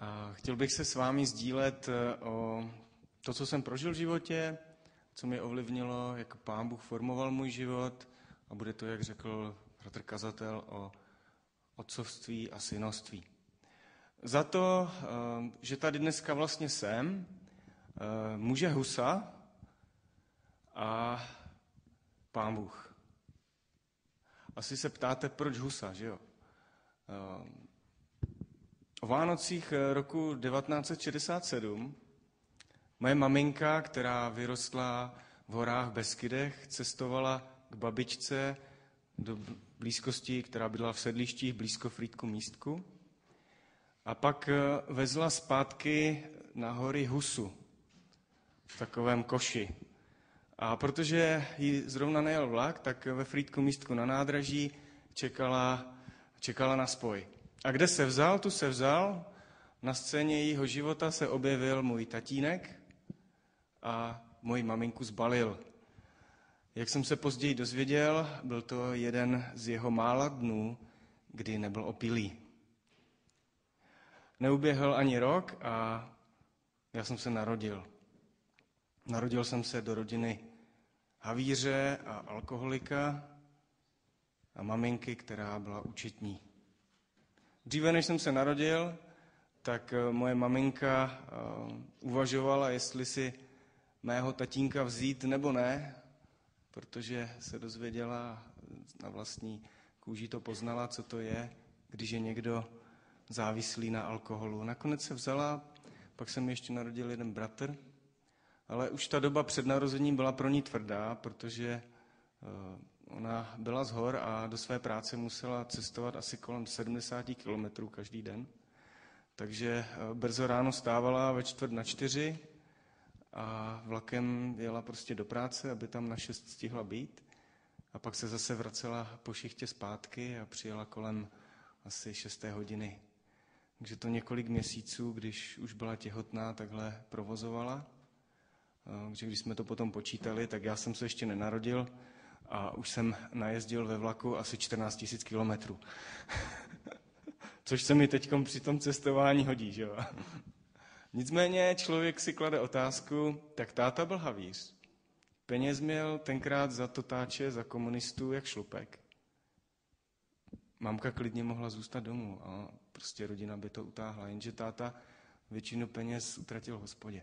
A chtěl bych se s vámi sdílet eh, o to, co jsem prožil v životě, co mě ovlivnilo, jak pán Bůh formoval můj život a bude to, jak řekl bratr kazatel, o otcovství a synoství. Za to, eh, že tady dneska vlastně jsem, eh, muže Husa a pán Bůh. Asi se ptáte, proč Husa, že jo? O Vánocích eh, roku 1967 moje maminka, která vyrostla v horách Beskydech, cestovala k babičce do blízkosti, která bydla v sedlištích blízko Frýdku místku. A pak eh, vezla zpátky na hory Husu v takovém koši. A protože jí zrovna nejel vlak, tak ve Frýdku místku na nádraží čekala, čekala na spoj. A kde se vzal, tu se vzal. Na scéně jejího života se objevil můj tatínek a moji maminku zbalil. Jak jsem se později dozvěděl, byl to jeden z jeho mála dnů, kdy nebyl opilý. Neuběhl ani rok a já jsem se narodil. Narodil jsem se do rodiny havíře a alkoholika a maminky, která byla účetní. Dříve, než jsem se narodil, tak eh, moje maminka eh, uvažovala, jestli si mého tatínka vzít nebo ne, protože se dozvěděla na vlastní kůži to poznala, co to je, když je někdo závislý na alkoholu. Nakonec se vzala, pak jsem ještě narodil jeden bratr, ale už ta doba před narozením byla pro ní tvrdá, protože eh, Ona byla z hor a do své práce musela cestovat asi kolem 70 kilometrů každý den. Takže eh, brzo ráno stávala ve čtvrt na čtyři a vlakem jela prostě do práce, aby tam na šest stihla být. A pak se zase vracela po šichtě zpátky a přijela kolem asi šesté hodiny. Takže to několik měsíců, když už byla těhotná, takhle provozovala. Eh, takže když jsme to potom počítali, tak já jsem se ještě nenarodil, a už jsem najezdil ve vlaku asi 14 000 kilometrů. Což se mi teď při tom cestování hodí, že jo? Nicméně člověk si klade otázku, tak táta byl havíř. Peněz měl tenkrát za totáče, za komunistů, jak šlupek. Mamka klidně mohla zůstat domů a prostě rodina by to utáhla, jenže táta většinu peněz utratil v hospodě.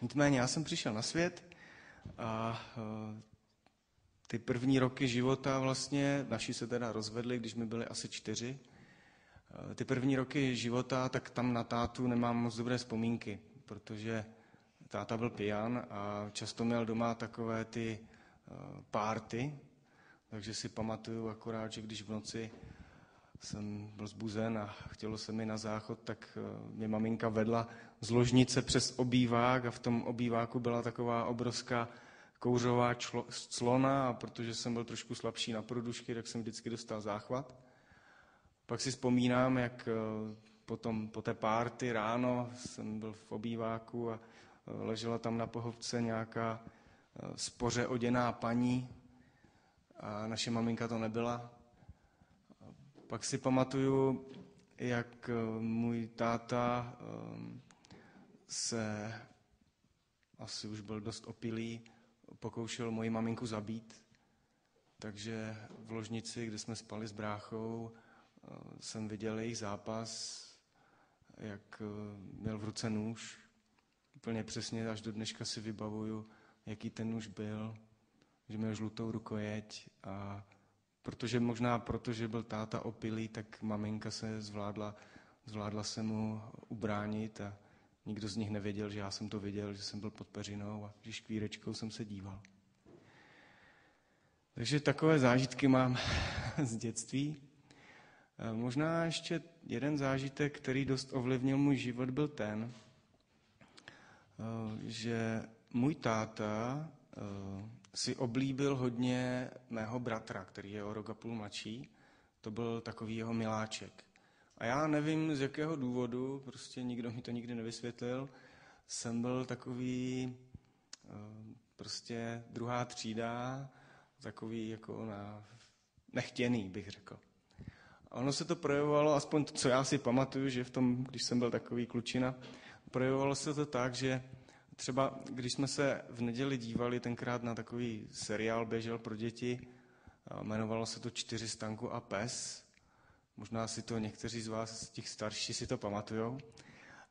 Nicméně já jsem přišel na svět a ty první roky života vlastně, naši se teda rozvedli, když mi byli asi čtyři, eh, ty první roky života, tak tam na tátu nemám moc dobré vzpomínky, protože táta byl pijan a často měl doma takové ty eh, párty, takže si pamatuju akorát, že když v noci jsem byl zbuzen a chtělo se mi na záchod, tak eh, mě maminka vedla z ložnice přes obývák a v tom obýváku byla taková obrovská kouřová člo, clona a protože jsem byl trošku slabší na produšky, tak jsem vždycky dostal záchvat. Pak si vzpomínám, jak eh, potom po té párty ráno jsem byl v obýváku a eh, ležela tam na pohovce nějaká eh, spoře oděná paní a naše maminka to nebyla. Pak si pamatuju, jak můj táta se asi už byl dost opilý, pokoušel moji maminku zabít, takže v ložnici, kde jsme spali s bráchou, eh, jsem viděl jejich zápas, jak eh, měl v ruce nůž. Úplně přesně až do dneška si vybavuju, jaký ten nůž byl, že měl žlutou rukojeť a protože možná proto, že byl táta opilý, tak maminka se zvládla, zvládla se mu ubránit a Nikdo z nich nevěděl, že já jsem to viděl, že jsem byl pod peřinou a že škvírečkou jsem se díval. Takže takové zážitky mám z dětství. E, možná ještě jeden zážitek, který dost ovlivnil můj život, byl ten, e, že můj táta e, si oblíbil hodně mého bratra, který je o rok a půl mladší. To byl takový jeho miláček. A já nevím, z jakého důvodu, prostě nikdo mi to nikdy nevysvětlil, jsem byl takový eh, prostě druhá třída, takový jako na, nechtěný, bych řekl. ono se to projevovalo, aspoň to, co já si pamatuju, že v tom, když jsem byl takový klučina, projevovalo se to tak, že třeba když jsme se v neděli dívali tenkrát na takový seriál, běžel pro děti, jmenovalo se to Čtyři stanku a pes, možná si to někteří z vás, z těch starší, si to pamatujou.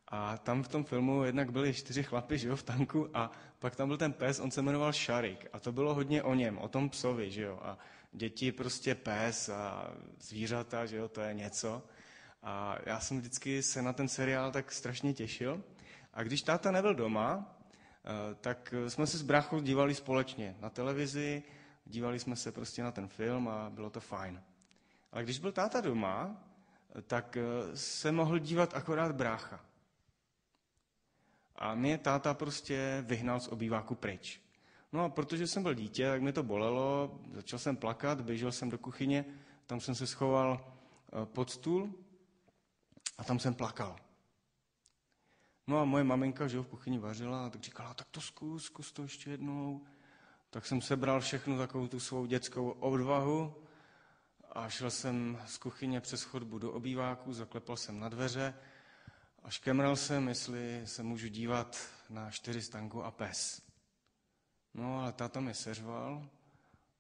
A tam v tom filmu jednak byli čtyři chlapy, že jo, v tanku a pak tam byl ten pes, on se jmenoval Šarik a to bylo hodně o něm, o tom psovi, že jo. A děti prostě pes a zvířata, že jo, to je něco. A já jsem vždycky se na ten seriál tak strašně těšil. A když táta nebyl doma, eh, tak jsme se s bráchou dívali společně na televizi, dívali jsme se prostě na ten film a bylo to fajn. Ale když byl táta doma, tak eh, se mohl dívat akorát brácha. A mě táta prostě vyhnal z obýváku pryč. No a protože jsem byl dítě, tak mě to bolelo, začal jsem plakat, běžel jsem do kuchyně, tam jsem se schoval eh, pod stůl a tam jsem plakal. No a moje maminka, že jo, v kuchyni vařila, tak říkala, tak to zkus, zkus to ještě jednou. Tak jsem sebral všechnu takovou tu svou dětskou odvahu a šel jsem z kuchyně přes chodbu do obýváku, zaklepal jsem na dveře a škemral jsem, jestli se můžu dívat na čtyři stanku a pes. No ale táta mi seřval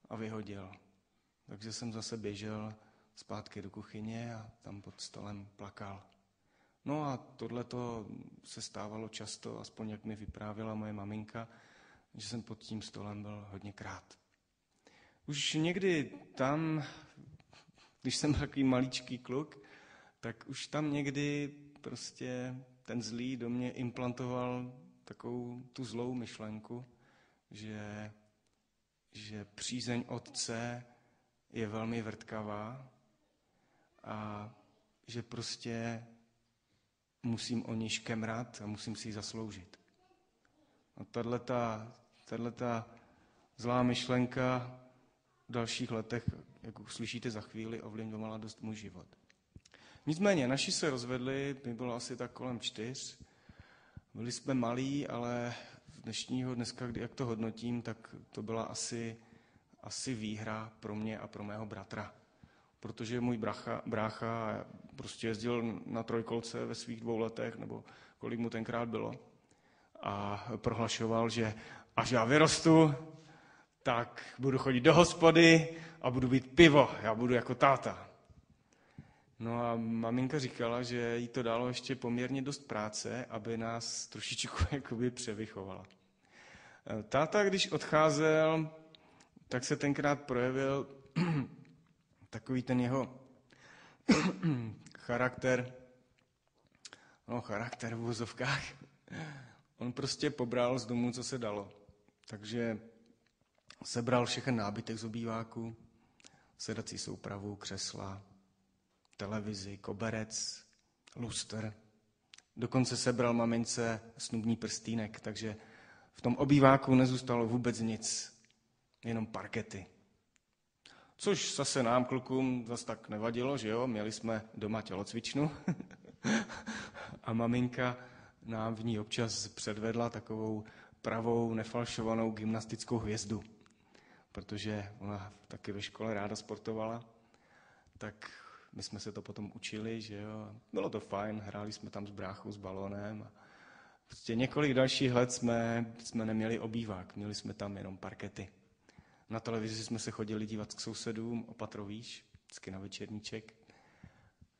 a vyhodil. Takže jsem zase běžel zpátky do kuchyně a tam pod stolem plakal. No a tohle se stávalo často, aspoň jak mi vyprávěla moje maminka, že jsem pod tím stolem byl hodněkrát. Už někdy tam, když jsem takový maličký kluk, tak už tam někdy prostě ten zlý do mě implantoval takovou tu zlou myšlenku, že, že přízeň otce je velmi vrtkavá a že prostě musím o ní škemrat a musím si ji zasloužit. A tato zlá myšlenka v dalších letech, jak uslyšíte za chvíli, ovlivňovala dost můj život. Nicméně, naši se rozvedli, mi bylo asi tak kolem čtyř. Byli jsme malí, ale dnešního dneska, kdy jak to hodnotím, tak to byla asi, asi výhra pro mě a pro mého bratra. Protože můj bracha, brácha prostě jezdil na trojkolce ve svých dvou letech, nebo kolik mu tenkrát bylo, a prohlašoval, že až já vyrostu, tak budu chodit do hospody a budu být pivo, já budu jako táta. No a maminka říkala, že jí to dalo ještě poměrně dost práce, aby nás trošičku jakoby převychovala. Táta, když odcházel, tak se tenkrát projevil takový ten jeho charakter, no charakter v vozovkách, on prostě pobral z domu, co se dalo. Takže sebral všechen nábytek z obýváku, sedací soupravu, křesla, televizi, koberec, luster. Dokonce sebral mamince snubní prstýnek, takže v tom obýváku nezůstalo vůbec nic, jenom parkety. Což zase nám, klukům, zase tak nevadilo, že jo, měli jsme doma tělocvičnu a maminka nám v ní občas předvedla takovou pravou, nefalšovanou gymnastickou hvězdu, protože ona taky ve škole ráda sportovala, tak my jsme se to potom učili, že jo. Bylo to fajn, hráli jsme tam s bráchou, s balónem. Prostě několik dalších let jsme, jsme neměli obývák, měli jsme tam jenom parkety. Na televizi jsme se chodili dívat k sousedům, opatrovíš, vždycky na večerníček.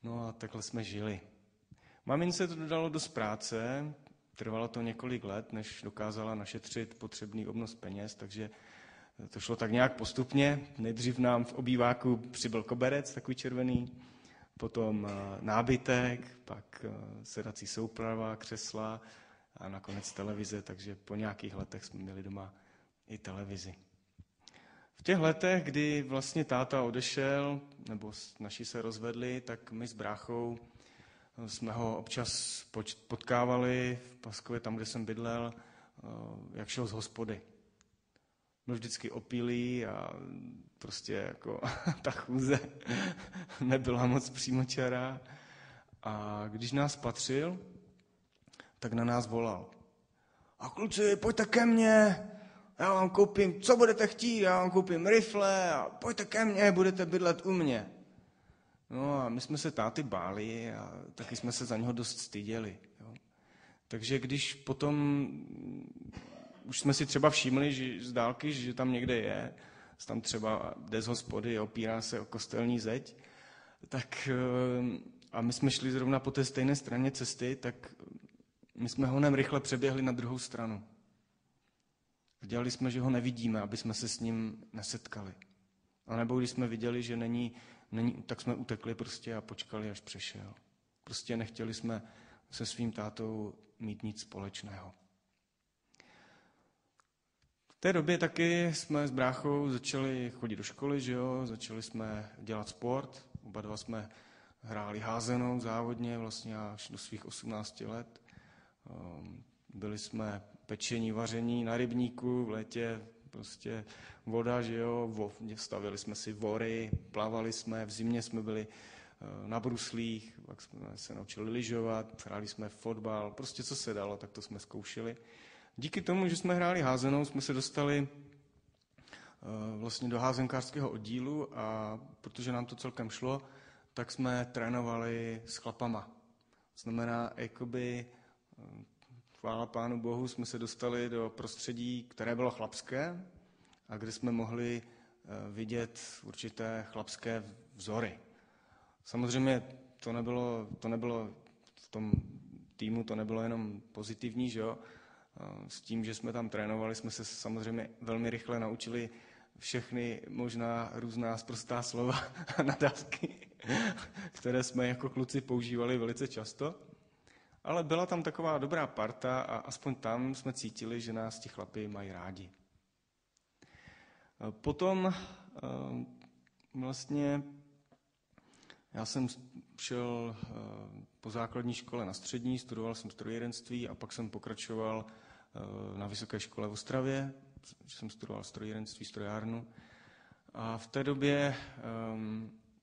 No a takhle jsme žili. Mamin se to dodalo dost práce, trvalo to několik let, než dokázala našetřit potřebný obnos peněz, takže to šlo tak nějak postupně. Nejdřív nám v obýváku přibyl koberec, takový červený, potom eh, nábytek, pak eh, sedací souprava, křesla a nakonec televize, takže po nějakých letech jsme měli doma i televizi. V těch letech, kdy vlastně táta odešel, nebo naši se rozvedli, tak my s bráchou jsme ho občas potkávali v Paskově, tam, kde jsem bydlel, eh, jak šel z hospody. Byl vždycky opilý a prostě jako ta chůze nebyla moc přímočará. A když nás patřil, tak na nás volal. A kluci, pojďte ke mně, já vám koupím, co budete chtít, já vám koupím rifle a pojďte ke mně, budete bydlet u mě. No a my jsme se táty báli a taky jsme se za něho dost styděli. Jo. Takže když potom už jsme si třeba všimli že z dálky, že tam někde je, tam třeba jde z hospody, opírá se o kostelní zeď, tak eh, a my jsme šli zrovna po té stejné straně cesty, tak my jsme honem rychle přeběhli na druhou stranu. Dělali jsme, že ho nevidíme, aby jsme se s ním nesetkali. A nebo když jsme viděli, že není, není, tak jsme utekli prostě a počkali, až přešel. Prostě nechtěli jsme se svým tátou mít nic společného. Té době taky jsme s bráchou začali chodit do školy, že jo? začali jsme dělat sport. Oba dva jsme hráli házenou závodně vlastně až do svých 18 let. Ehm, byli jsme pečení, vaření na rybníku v létě, prostě voda, že jo, stavili jsme si vory, plavali jsme, v zimě jsme byli eh, na bruslích, pak jsme se naučili lyžovat, hráli jsme fotbal, prostě co se dalo, tak to jsme zkoušeli. Díky tomu, že jsme hráli házenou, jsme se dostali eh, vlastně do házenkářského oddílu a protože nám to celkem šlo, tak jsme trénovali s chlapama. Znamená, jakoby eh, chvála Pánu Bohu, jsme se dostali do prostředí, které bylo chlapské a kde jsme mohli eh, vidět určité chlapské vzory. Samozřejmě to nebylo, to nebylo v tom týmu, to nebylo jenom pozitivní, že jo? Eh, s tím, že jsme tam trénovali, jsme se samozřejmě velmi rychle naučili všechny možná různá zprostá slova a nadávky, které jsme jako kluci používali velice často ale byla tam taková dobrá parta a aspoň tam jsme cítili, že nás ti chlapi mají rádi. Potom eh, vlastně já jsem šel eh, po základní škole na střední, studoval jsem strojírenství a pak jsem pokračoval eh, na vysoké škole v Ostravě, že jsem studoval strojírenství, strojárnu. A v té době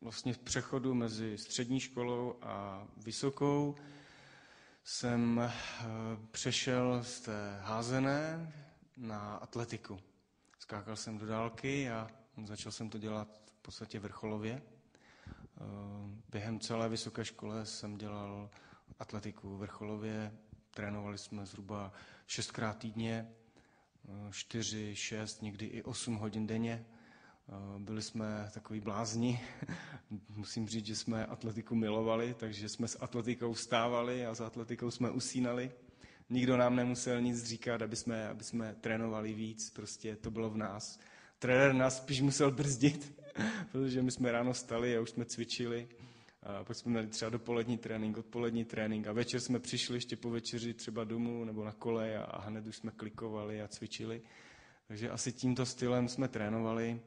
vlastně v přechodu mezi střední školou a vysokou jsem eh, přešel z té házené na atletiku. Skákal jsem do dálky a začal jsem to dělat v podstatě vrcholově. Eh, během celé vysoké škole jsem dělal atletiku vrcholově. Trénovali jsme zhruba šestkrát týdně, eh, čtyři, šest, někdy i osm hodin denně. Eh, byli jsme takový blázni. Musím říct, že jsme atletiku milovali, takže jsme s atletikou vstávali a s atletikou jsme usínali. Nikdo nám nemusel nic říkat, aby jsme, aby jsme trénovali víc, prostě to bylo v nás. Trenér nás spíš musel brzdit, protože my jsme ráno stali a už jsme cvičili. A pak jsme měli třeba dopolední trénink, odpolední trénink a večer jsme přišli ještě po večeři třeba domů nebo na kole a, hned už jsme klikovali a cvičili. Takže asi tímto stylem jsme trénovali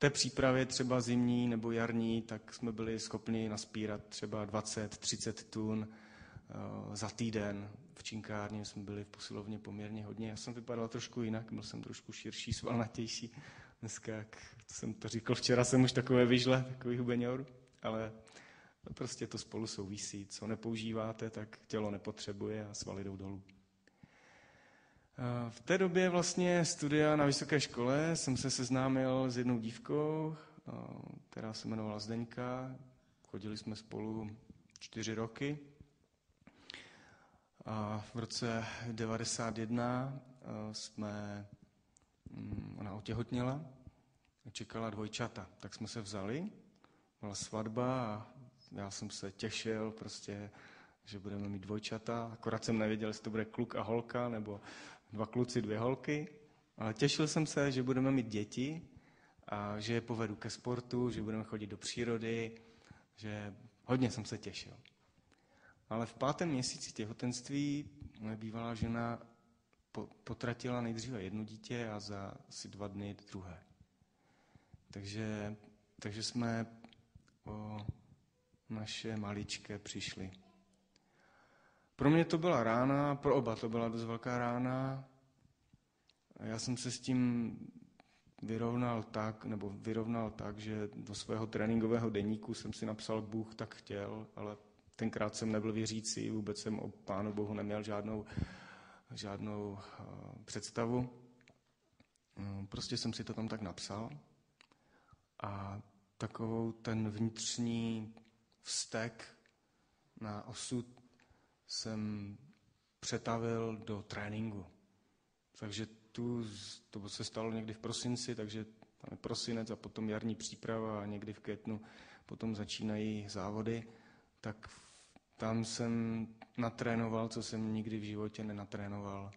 té přípravě třeba zimní nebo jarní, tak jsme byli schopni naspírat třeba 20-30 tun eh, za týden. V činkárně jsme byli v posilovně poměrně hodně. Já jsem vypadal trošku jinak, byl jsem trošku širší, svalnatější. Dneska, jak jsem to říkal, včera jsem už takové vyžle, takový hubeňor, ale prostě to spolu souvisí. Co nepoužíváte, tak tělo nepotřebuje a svaly jdou dolů. V té době vlastně studia na vysoké škole jsem se seznámil s jednou dívkou, která se jmenovala Zdeňka. Chodili jsme spolu čtyři roky. A v roce 91 jsme, mm, ona otěhotněla, čekala dvojčata, tak jsme se vzali, byla svatba a já jsem se těšil prostě, že budeme mít dvojčata, akorát jsem nevěděl, jestli to bude kluk a holka, nebo dva kluci, dvě holky, ale těšil jsem se, že budeme mít děti a že je povedu ke sportu, že budeme chodit do přírody, že hodně jsem se těšil. Ale v pátém měsíci těhotenství moje bývalá žena potratila nejdříve jedno dítě a za asi dva dny druhé. Takže, takže jsme naše maličké přišli. Pro mě to byla rána, pro oba to byla dost velká rána. Já jsem se s tím vyrovnal tak, nebo vyrovnal tak, že do svého tréninkového deníku jsem si napsal Bůh tak chtěl, ale tenkrát jsem nebyl věřící, vůbec jsem o Pánu Bohu neměl žádnou, žádnou uh, představu. Um, prostě jsem si to tam tak napsal a takovou ten vnitřní vztek na osud jsem přetavil do tréninku. Takže tu, to se stalo někdy v prosinci, takže tam je prosinec a potom jarní příprava a někdy v květnu potom začínají závody, tak tam jsem natrénoval, co jsem nikdy v životě nenatrénoval.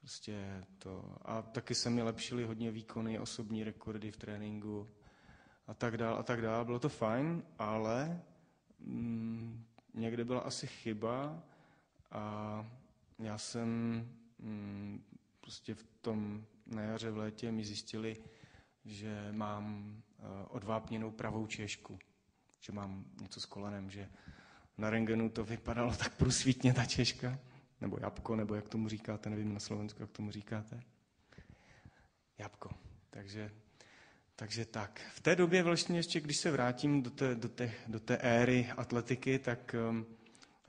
Prostě to. A taky se mi lepšily hodně výkony, osobní rekordy v tréninku a tak dál a tak dál. Bylo to fajn, ale mm, někde byla asi chyba a já jsem mm, prostě v tom na jaře v létě mi zjistili, že mám uh, odvápněnou pravou češku, že mám něco s kolenem, že na rengenu to vypadalo tak průsvítně ta češka, nebo jabko, nebo jak tomu říkáte, nevím na Slovensku, jak tomu říkáte. Jabko. Takže, takže tak. V té době vlastně ještě, když se vrátím do té, do té, do té éry atletiky, tak um,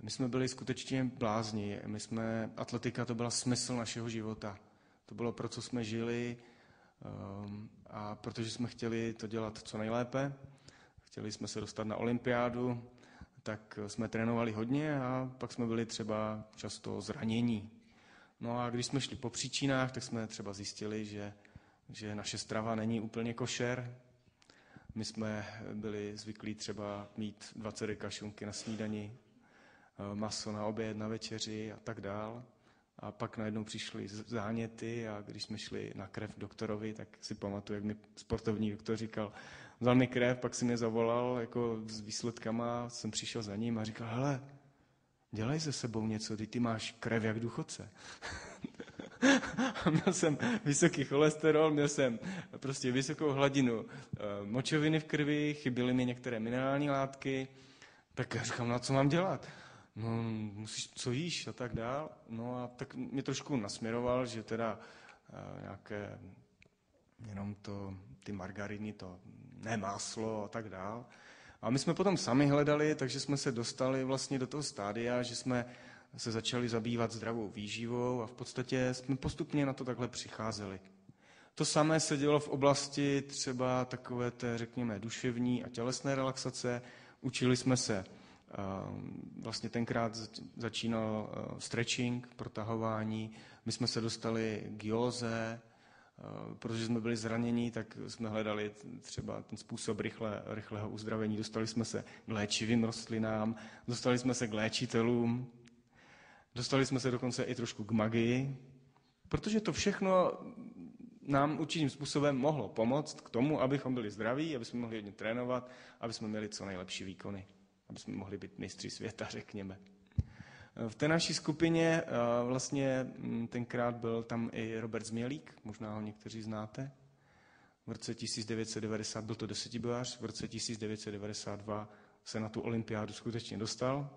my jsme byli skutečně blázni. My jsme, atletika to byla smysl našeho života. To bylo, pro co jsme žili um, a protože jsme chtěli to dělat co nejlépe. Chtěli jsme se dostat na olympiádu, tak jsme trénovali hodně a pak jsme byli třeba často zranění. No a když jsme šli po příčinách, tak jsme třeba zjistili, že, že naše strava není úplně košer. My jsme byli zvyklí třeba mít 20 deka šunky na snídani, eh, maso na oběd, na večeři a tak dál. A pak najednou přišly záněty a když jsme šli na krev doktorovi, tak si pamatuju, jak mi sportovní doktor říkal, vzal mi krev, pak si mě zavolal jako s výsledkama, jsem přišel za ním a říkal, hele, dělej se sebou něco, ty, ty máš krev jak důchodce. měl jsem vysoký cholesterol, měl jsem prostě vysokou hladinu eh, močoviny v krvi, chyběly mi některé minerální látky, tak já říkám, no co mám dělat? No, musíš, co jíš a tak dál. No a tak mě trošku nasměroval, že teda uh, nějaké, jenom to, ty margariny, to ne máslo a tak dál. A my jsme potom sami hledali, takže jsme se dostali vlastně do toho stádia, že jsme se začali zabývat zdravou výživou a v podstatě jsme postupně na to takhle přicházeli. To samé se dělo v oblasti třeba takové té, řekněme, duševní a tělesné relaxace. Učili jsme se, vlastně tenkrát začínal stretching, protahování, my jsme se dostali k józe, Eh, protože jsme byli zraněni, tak jsme hledali třeba ten způsob rychle, rychlého uzdravení. Dostali jsme se k léčivým rostlinám, dostali jsme se k léčitelům, dostali jsme se dokonce i trošku k magii, protože to všechno nám určitým způsobem mohlo pomoct k tomu, abychom byli zdraví, aby jsme mohli hodně trénovat, aby jsme měli co nejlepší výkony, aby jsme mohli být mistři světa, řekněme. V té naší skupině eh, vlastně mm, tenkrát byl tam i Robert Změlík, možná ho někteří znáte. V roce 1990 byl to desetibojář, v roce 1992 se na tu olympiádu skutečně dostal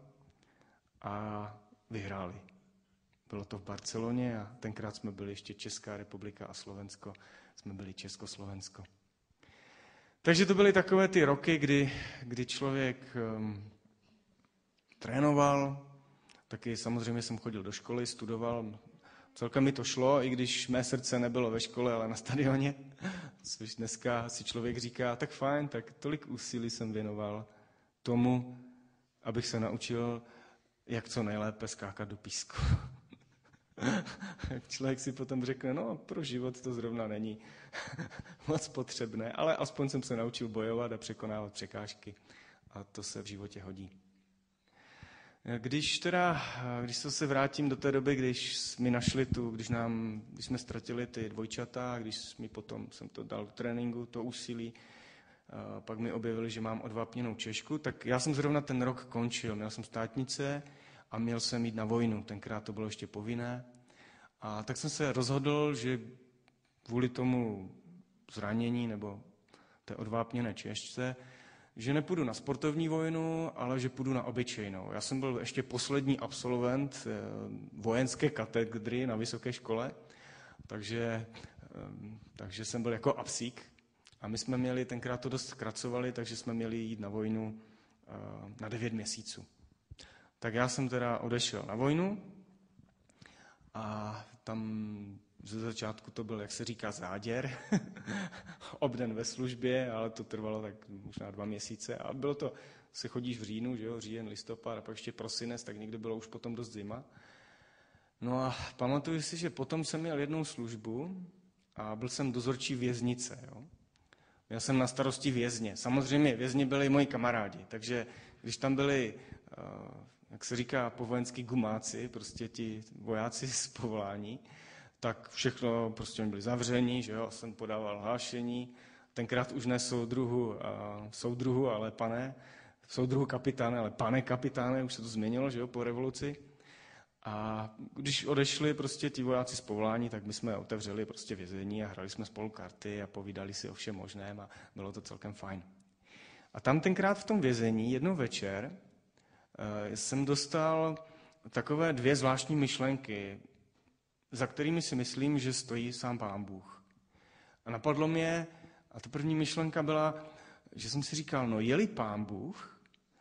a vyhráli. Bylo to v Barceloně a tenkrát jsme byli ještě Česká republika a Slovensko. Jsme byli Československo. Takže to byly takové ty roky, kdy, kdy člověk um, trénoval, Taky samozřejmě jsem chodil do školy, studoval. Celkem mi to šlo, i když mé srdce nebylo ve škole, ale na stadioně. Což dneska si člověk říká, tak fajn, tak tolik úsilí jsem věnoval tomu, abych se naučil, jak co nejlépe skákat do písku. Člověk si potom řekne, no pro život to zrovna není moc potřebné, ale aspoň jsem se naučil bojovat a překonávat překážky a to se v životě hodí. Když teda, když se vrátím do té doby, když mi našli tu, když, nám, když jsme ztratili ty dvojčata, když mi potom jsem to dal do tréninku, to úsilí, pak mi objevili, že mám odvápněnou češku, tak já jsem zrovna ten rok končil. Měl jsem státnice a měl jsem jít na vojnu. Tenkrát to bylo ještě povinné. A tak jsem se rozhodl, že kvůli tomu zranění nebo té odvápněné češce, že nepůjdu na sportovní vojnu, ale že půjdu na obyčejnou. Já jsem byl ještě poslední absolvent eh, vojenské katedry na vysoké škole, takže, eh, takže jsem byl jako apsík. A my jsme měli, tenkrát to dost zkracovali, takže jsme měli jít na vojnu eh, na devět měsíců. Tak já jsem teda odešel na vojnu a tam ze začátku to byl, jak se říká, záděr, obden ve službě, ale to trvalo tak možná dva měsíce a bylo to se chodíš v říjnu, že jo, říjen, listopad a pak ještě prosinec, tak někdy bylo už potom dost zima. No a pamatuju si, že potom jsem měl jednou službu a byl jsem dozorčí věznice. Jo. Měl jsem na starosti vězně. Samozřejmě vězni byli moji kamarádi, takže když tam byli, eh, jak se říká, po vojenský gumáci, prostě ti vojáci z povolání, tak všechno, prostě oni byli zavření, že jo, jsem podával hlášení, tenkrát už ne soudruhu, soudruhu, ale pane, soudruhu kapitáne, ale pane kapitáne, už se to změnilo, že jo, po revoluci. A když odešli prostě ti vojáci z povolání, tak my jsme otevřeli prostě vězení a hrali jsme spolu karty a povídali si o všem možném a bylo to celkem fajn. A tam tenkrát v tom vězení jednou večer e, jsem dostal takové dvě zvláštní myšlenky, za kterými si myslím, že stojí sám Pán Bůh. A napadlo mě, a ta první myšlenka byla, že jsem si říkal, no je-li Pán Bůh,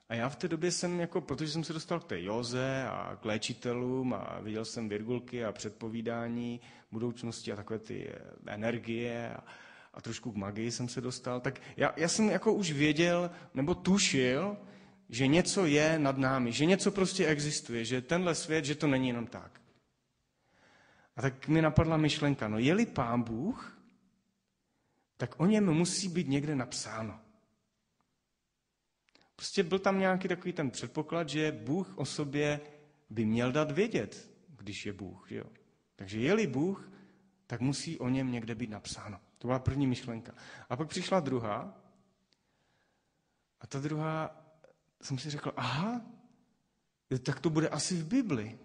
a já v té době jsem, jako, protože jsem se dostal k té joze a k léčitelům a viděl jsem virgulky a předpovídání budoucnosti a takové ty energie a, a trošku k magii jsem se dostal, tak já, já jsem jako už věděl nebo tušil, že něco je nad námi, že něco prostě existuje, že tenhle svět, že to není jenom tak. A tak mi napadla myšlenka, no je-li pán Bůh, tak o něm musí být někde napsáno. Prostě byl tam nějaký takový ten předpoklad, že Bůh o sobě by měl dát vědět, když je Bůh. Jo? Takže je-li Bůh, tak musí o něm někde být napsáno. To byla první myšlenka. A pak přišla druhá. A ta druhá, jsem si řekl, aha, tak to bude asi v Bibli.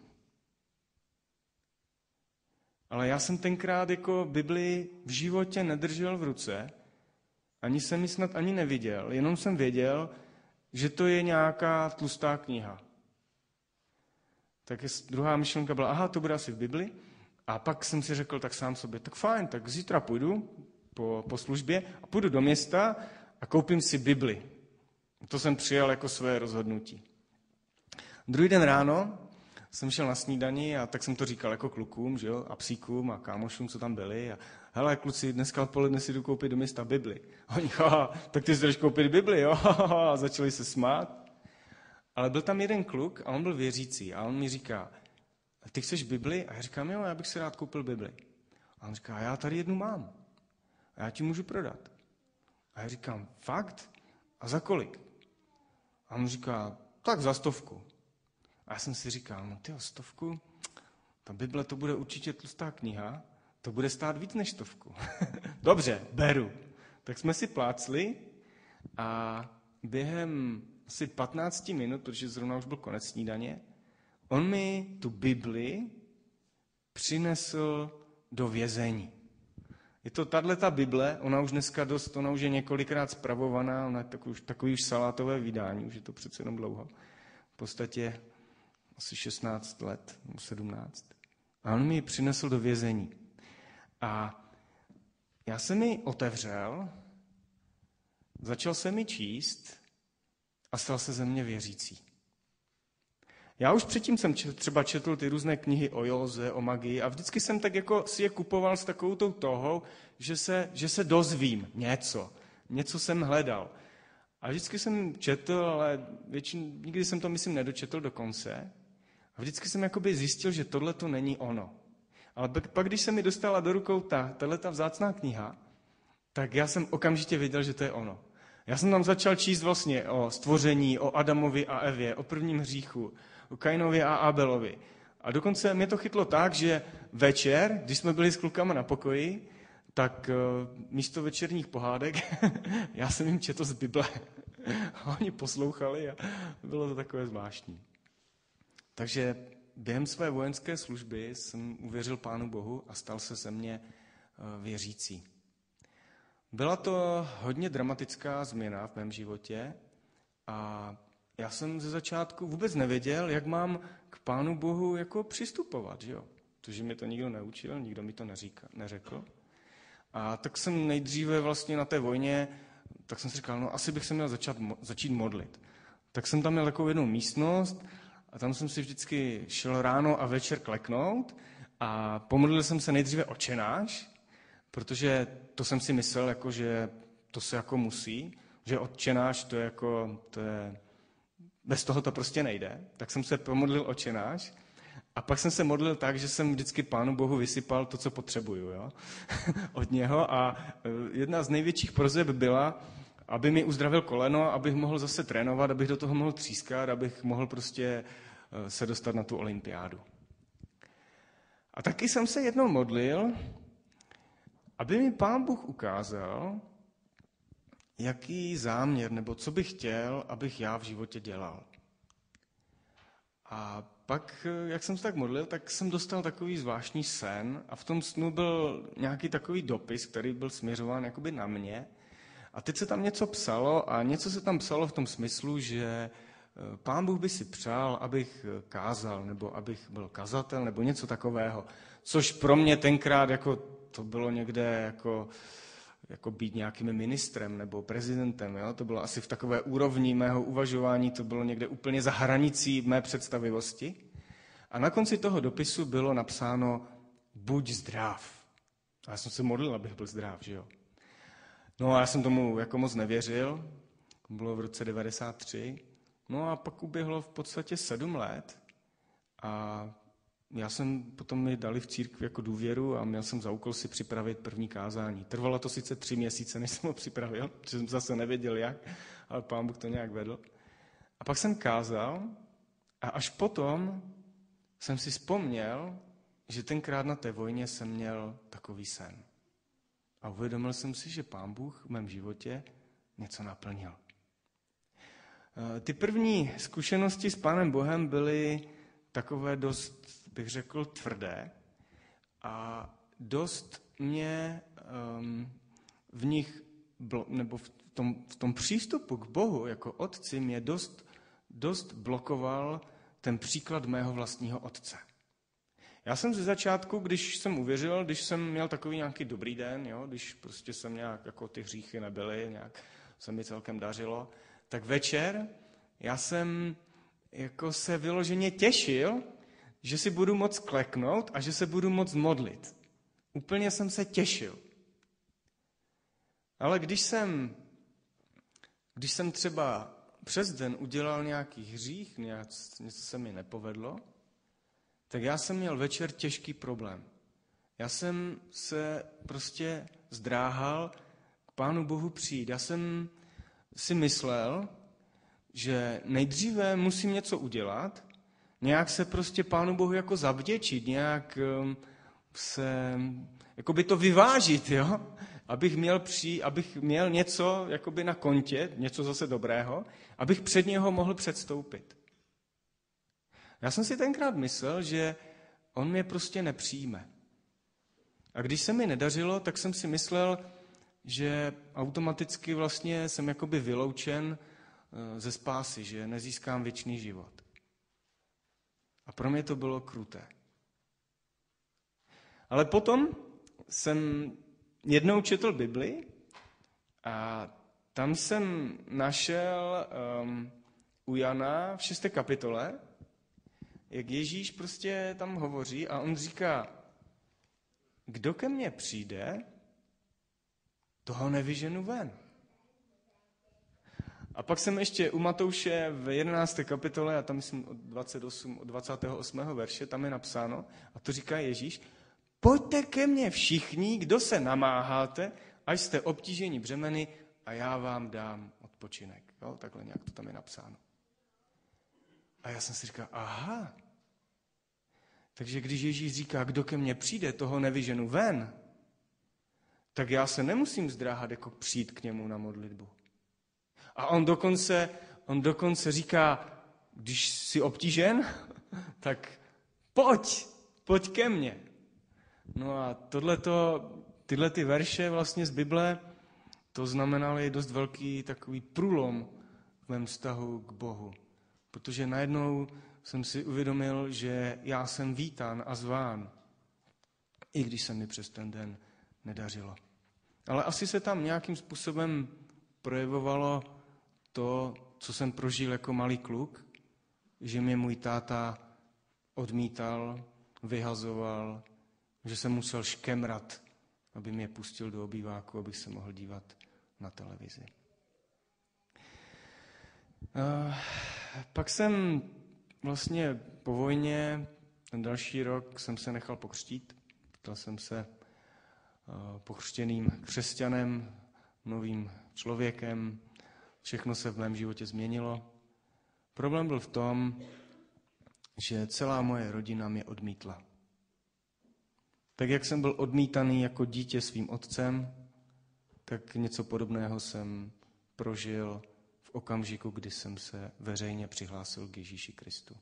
Ale já jsem tenkrát jako Bibli v životě nedržel v ruce, ani jsem ji snad ani neviděl, jenom jsem věděl, že to je nějaká tlustá kniha. Tak druhá myšlenka byla, aha, to bude asi v Bibli. A pak jsem si řekl tak sám sobě, tak fajn, tak zítra půjdu po, po službě a půjdu do města a koupím si Bibli. To jsem přijal jako své rozhodnutí. Druhý den ráno jsem šel na snídani a tak jsem to říkal jako klukům, že jo, a psíkům a kámošům, co tam byli. A hele, kluci, dneska odpoledne si jdu koupit do města Bibli. A oni, haha, tak ty si koupit Bibli, jo? A začali se smát. Ale byl tam jeden kluk a on byl věřící a on mi říká, ty chceš Bibli? A já říkám, jo, já bych si rád koupil Bibli. A on říká, já tady jednu mám. A já ti můžu prodat. A já říkám, fakt? A za kolik? A on říká, tak za stovku. A já jsem si říkal, no ty stovku, ta Bible to bude určitě tlustá kniha, to bude stát víc než stovku. Dobře, beru. Tak jsme si plácli a během asi 15 minut, protože zrovna už byl konec snídaně, on mi tu Bibli přinesl do vězení. Je to tahle ta Bible, ona už dneska dost, ona už je několikrát zpravovaná, ona je takový, takový už salátové vydání, už je to přece jenom dlouho. V podstatě asi 16 let, 17. A on mi ji přinesl do vězení. A já jsem mi otevřel, začal jsem mi číst a stal se ze mě věřící. Já už předtím jsem třeba četl ty různé knihy o józe, o magii a vždycky jsem tak jako si je kupoval s takovou tou tohou, že se, že se dozvím něco. Něco jsem hledal. A vždycky jsem četl, ale většin, nikdy jsem to, myslím, nedočetl do konce. Vždycky jsem jakoby zjistil, že tohle to není ono. Ale pak, když se mi dostala do rukou ta, tato vzácná kniha, tak já jsem okamžitě věděl, že to je ono. Já jsem tam začal číst vlastně o stvoření, o Adamovi a Evě, o prvním hříchu, o Kainovi a Abelovi. A dokonce mě to chytlo tak, že večer, když jsme byli s klukama na pokoji, tak uh, místo večerních pohádek já jsem jim četl z Bible. A oni poslouchali a bylo to takové zvláštní. Takže během své vojenské služby jsem uvěřil Pánu Bohu a stal se ze mě eh, věřící. Byla to hodně dramatická změna v mém životě a já jsem ze začátku vůbec nevěděl, jak mám k Pánu Bohu jako přistupovat, že jo? Protože mi to nikdo neučil, nikdo mi to neříka, neřekl. A tak jsem nejdříve vlastně na té vojně, tak jsem si říkal, no asi bych se měl začat, začít modlit. Tak jsem tam měl takovou jednu místnost a tam jsem si vždycky šel ráno a večer kleknout a pomodlil jsem se nejdříve očenáš, protože to jsem si myslel, jako, že to se jako musí, že odčenáš to je jako, to je bez toho to prostě nejde. Tak jsem se pomodlil očenáš a pak jsem se modlil tak, že jsem vždycky Pánu Bohu vysypal to, co potřebuju jo? od něho. A e, jedna z největších prozeb byla, aby mi uzdravil koleno, abych mohl zase trénovat, abych do toho mohl třískat, abych mohl prostě e, se dostat na tu olympiádu. A taky jsem se jednou modlil, aby mi Pán Bůh ukázal, jaký záměr nebo co bych chtěl, abych já v životě dělal. A pak, jak jsem se tak modlil, tak jsem dostal takový zvláštní sen a v tom snu byl nějaký takový dopis, který byl směřován jakoby na mě. A teď se tam něco psalo a něco se tam psalo v tom smyslu, že eh, pán Bůh by si přál, abych kázal, nebo abych byl kazatel, nebo něco takového. Což pro mě tenkrát jako to bylo někde jako jako být nějakým ministrem nebo prezidentem. Jo? To bylo asi v takové úrovni mého uvažování, to bylo někde úplně za hranicí mé představivosti. A na konci toho dopisu bylo napsáno buď zdrav. A já jsem se modlil, abych byl zdrav, že jo. No a já jsem tomu jako moc nevěřil. Bylo v roce 93. No a pak uběhlo v podstatě sedm let a já jsem potom mi dali v církvi jako důvěru a měl jsem za úkol si připravit první kázání. Trvalo to sice tři měsíce, než jsem ho připravil, protože jsem zase nevěděl jak, ale pán Bůh to nějak vedl. A pak jsem kázal a až potom jsem si vzpomněl, že tenkrát na té vojně jsem měl takový sen. A uvědomil jsem si, že pán Bůh v mém životě něco naplnil. Eh, ty první zkušenosti s pánem Bohem byly takové dost bych řekl, tvrdé a dost mě um, v nich, nebo v tom, v tom přístupu k Bohu jako otci mě dost, dost blokoval ten příklad mého vlastního otce. Já jsem ze začátku, když jsem uvěřil, když jsem měl takový nějaký dobrý den, jo, když prostě jsem nějak, jako ty hříchy nebyly, nějak se mi celkem dařilo, tak večer já jsem jako se vyloženě těšil, že si budu moc kleknout a že se budu moc modlit. Úplně jsem se těšil. Ale když jsem, když jsem třeba přes den udělal nějaký hřích, něco se mi nepovedlo, tak já jsem měl večer těžký problém. Já jsem se prostě zdráhal k Pánu Bohu přijít. Já jsem si myslel, že nejdříve musím něco udělat, nějak se prostě Pánu Bohu jako zavděčit, nějak um, se, jako by to vyvážit, jo? Abych měl, při, abych měl něco jakoby na kontě, něco zase dobrého, abych před něho mohl předstoupit. Já jsem si tenkrát myslel, že on mě prostě nepřijme. A když se mi nedařilo, tak jsem si myslel, že automaticky vlastně jsem jakoby vyloučen uh, ze spásy, že nezískám věčný život. A pro mě to bylo kruté. Ale potom jsem jednou četl Bibli a tam jsem našel um, u Jana v šesté kapitole, jak Ježíš prostě tam hovoří a on říká, kdo ke mně přijde, toho nevyženu ven. A pak jsem ještě u Matouše v 11. kapitole, a tam myslím od 28, od 28. verše, tam je napsáno, a to říká Ježíš, pojďte ke mně všichni, kdo se namáháte, až jste obtíženi břemeny a já vám dám odpočinek. Jo, takhle nějak to tam je napsáno. A já jsem si říkal, aha, takže když Ježíš říká, kdo ke mně přijde, toho nevyženu ven, tak já se nemusím zdráhat jako přijít k němu na modlitbu. A on dokonce, on dokonce říká, když jsi obtížen, tak pojď, pojď ke mně. No a tohleto, tyhle ty verše vlastně z Bible, to znamenaly dost velký takový průlom v mém vztahu k Bohu. Protože najednou jsem si uvědomil, že já jsem vítán a zván, i když se mi přes ten den nedařilo. Ale asi se tam nějakým způsobem projevovalo to, co jsem prožil jako malý kluk, že mě můj táta odmítal, vyhazoval, že jsem musel škemrat, aby mě pustil do obýváku, abych se mohl dívat na televizi. Uh, pak jsem vlastně po vojně, ten další rok jsem se nechal pokřtít. Stal jsem se eh, pokřtěným křesťanem, novým člověkem. Všechno se v mém životě změnilo. Problém byl v tom, že celá moje rodina mě odmítla. Tak jak jsem byl odmítaný jako dítě svým otcem, tak něco podobného jsem prožil v okamžiku, kdy jsem se veřejně přihlásil k Ježíši Kristu.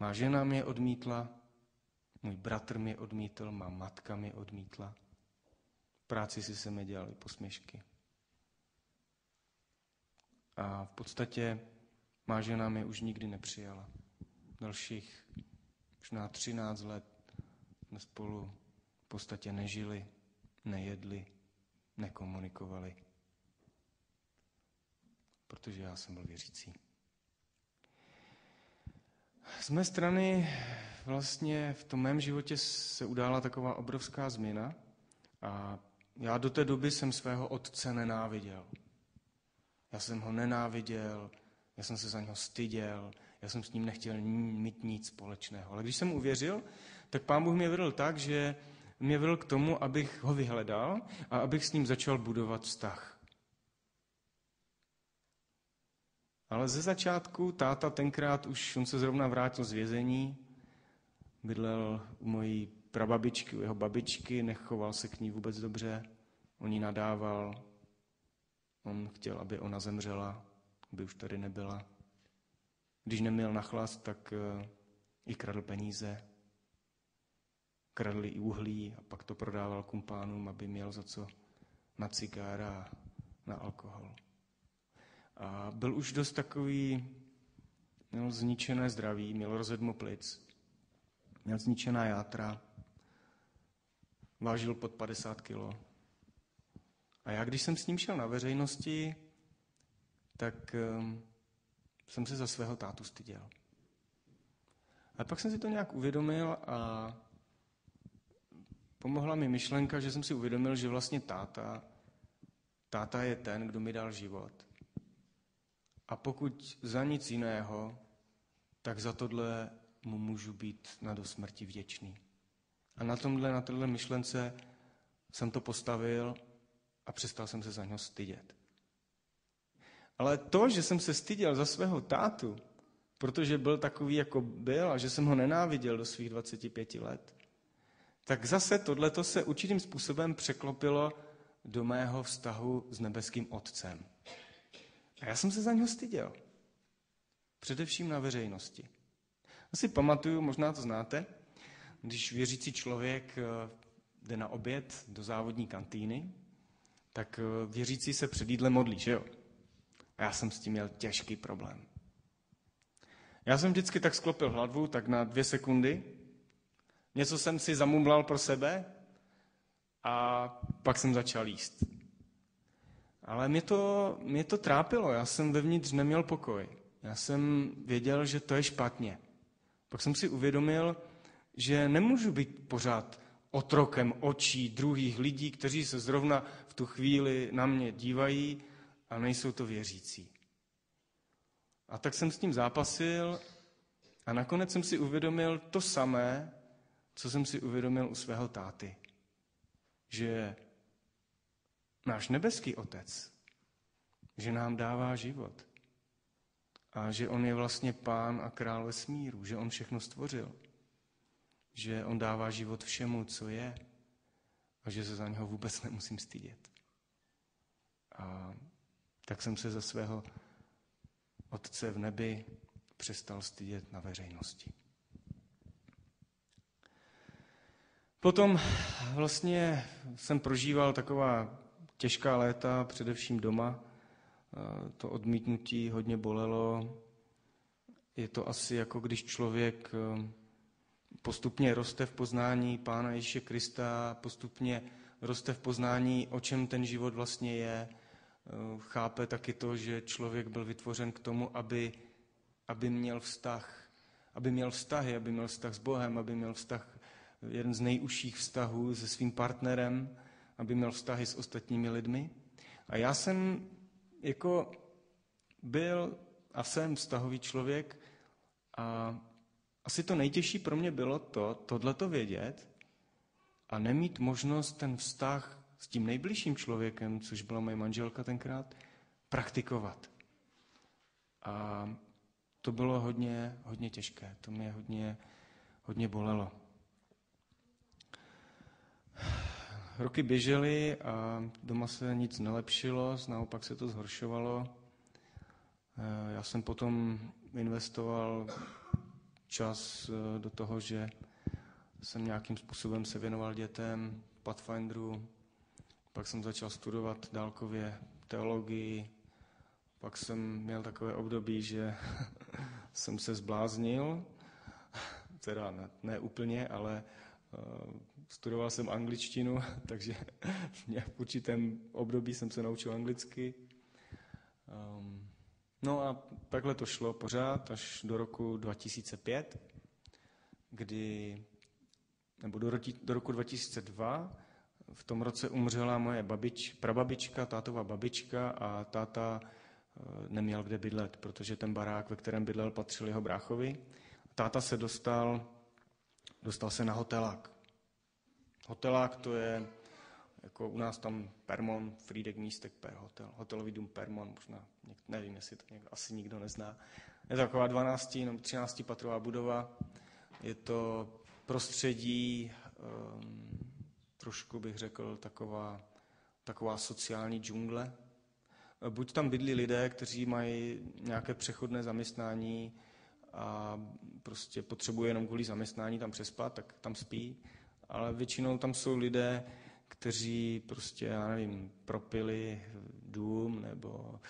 Má žena mě odmítla, můj bratr mě odmítl, má matka mě odmítla. V práci si se mi dělali posměšky. A v podstatě má žena mě už nikdy nepřijala. Dalších možná 13 let jsme spolu v podstatě nežili, nejedli, nekomunikovali. Protože já jsem byl věřící. Z mé strany vlastně v tom mém životě se udála taková obrovská změna a já do té doby jsem svého otce nenáviděl. Já jsem ho nenáviděl, já jsem se za něho styděl, já jsem s ním nechtěl mít nic společného. Ale když jsem uvěřil, tak pán Bůh mě vedl tak, že mě vedl k tomu, abych ho vyhledal a abych s ním začal budovat vztah. Ale ze začátku táta tenkrát už, on se zrovna vrátil z vězení, bydlel u mojí prababičky, u jeho babičky, nechoval se k ní vůbec dobře, on ní nadával, on chtěl, aby ona zemřela, aby už tady nebyla. Když neměl na chlast, tak eh, i kradl peníze. Kradl i uhlí a pak to prodával kumpánům, aby měl za co na cigára na alkohol. A byl už dost takový, měl zničené zdraví, měl rozedmu plic, měl zničená játra, vážil pod 50 kilo. A já, když jsem s ním šel na veřejnosti, tak um, jsem se za svého tátu styděl. A pak jsem si to nějak uvědomil a pomohla mi myšlenka, že jsem si uvědomil, že vlastně táta, táta je ten, kdo mi dal život. A pokud za nic jiného, tak za tohle mu můžu být na do smrti vděčný. A na tomhle, na téhle myšlence jsem to postavil a přestal jsem se za něho stydět. Ale to, že jsem se styděl za svého tátu, protože byl takový, jako byl a že jsem ho nenáviděl do svých 25 let, tak zase tohleto se určitým způsobem překlopilo do mého vztahu s nebeským otcem. A já jsem se za něho styděl. Především na veřejnosti. Asi pamatuju, možná to znáte, když věřící člověk eh, jde na oběd do závodní kantýny, tak eh, věřící se před jídlem modlí, že jo? A já jsem s tím měl těžký problém. Já jsem vždycky tak sklopil hlavu, tak na dvě sekundy. Něco jsem si zamumlal pro sebe a pak jsem začal jíst. Ale mě to, mě to trápilo, já jsem vevnitř neměl pokoj. Já jsem věděl, že to je špatně. Pak jsem si uvědomil, že nemůžu být pořád otrokem očí druhých lidí, kteří se zrovna v tu chvíli na mě dívají a nejsou to věřící. A tak jsem s tím zápasil a nakonec jsem si uvědomil to samé, co jsem si uvědomil u svého táty. Že náš nebeský otec, že nám dává život. A že on je vlastně pán a král vesmíru, že on všechno stvořil. Že on dává život všemu, co je. A že se za něho vůbec nemusím stydět. A tak jsem se za svého Otce v nebi přestal stydět na veřejnosti. Potom vlastně jsem prožíval taková těžká léta, především doma. To odmítnutí hodně bolelo. Je to asi jako když člověk eh, postupně roste v poznání Pána Ježíše Krista, postupně roste v poznání, o čem ten život vlastně je, Eh, chápe taky to, že člověk byl vytvořen k tomu, aby, aby měl vztah, aby měl vztahy, aby měl vztah s Bohem, aby měl vztah, jeden z nejužších vztahů se svým partnerem, aby měl vztahy s ostatními lidmi. A já jsem jako byl a jsem vztahový člověk a asi to nejtěžší pro mě bylo to, tohleto vědět a nemít možnost ten vztah s tím nejbližším člověkem, což byla moje manželka tenkrát, praktikovat. A to bylo hodně, hodně těžké, to mě hodně, hodně bolelo. Roky běžely a doma se nic nelepšilo, naopak se to zhoršovalo. Eh, já jsem potom investoval čas eh, do toho, že jsem nějakým způsobem se věnoval dětem, Pathfinderu, pak jsem začal studovat dálkově teologii, pak jsem měl takové období, že jsem se zbláznil, teda ne, ne úplně, ale studoval jsem angličtinu, takže v určitém období jsem se naučil anglicky. Um, no a takhle to šlo pořád až do roku 2005, kdy, nebo do, do roku 2002, v tom roce umřela moje babič, prababička, tátová babička a táta eh, neměl kde bydlet, protože ten barák, ve kterém bydlel, patřil jeho bráchovi. Táta se dostal, dostal se na hotelák. Hotelák to je, jako u nás tam Permon, Frídek Místek per hotel, hotelový dům Permon, možná, nevím, jestli to někdo, asi nikdo nezná. Je to taková 12 nebo 13 patrová budova, je to prostředí, um, trošku bych řekl, taková, taková sociální džungle. Buď tam bydlí lidé, kteří mají nějaké přechodné zaměstnání a prostě potřebují jenom kvůli zaměstnání tam přespat, tak tam spí, ale většinou tam jsou lidé, kteří prostě, já nevím, propili dům nebo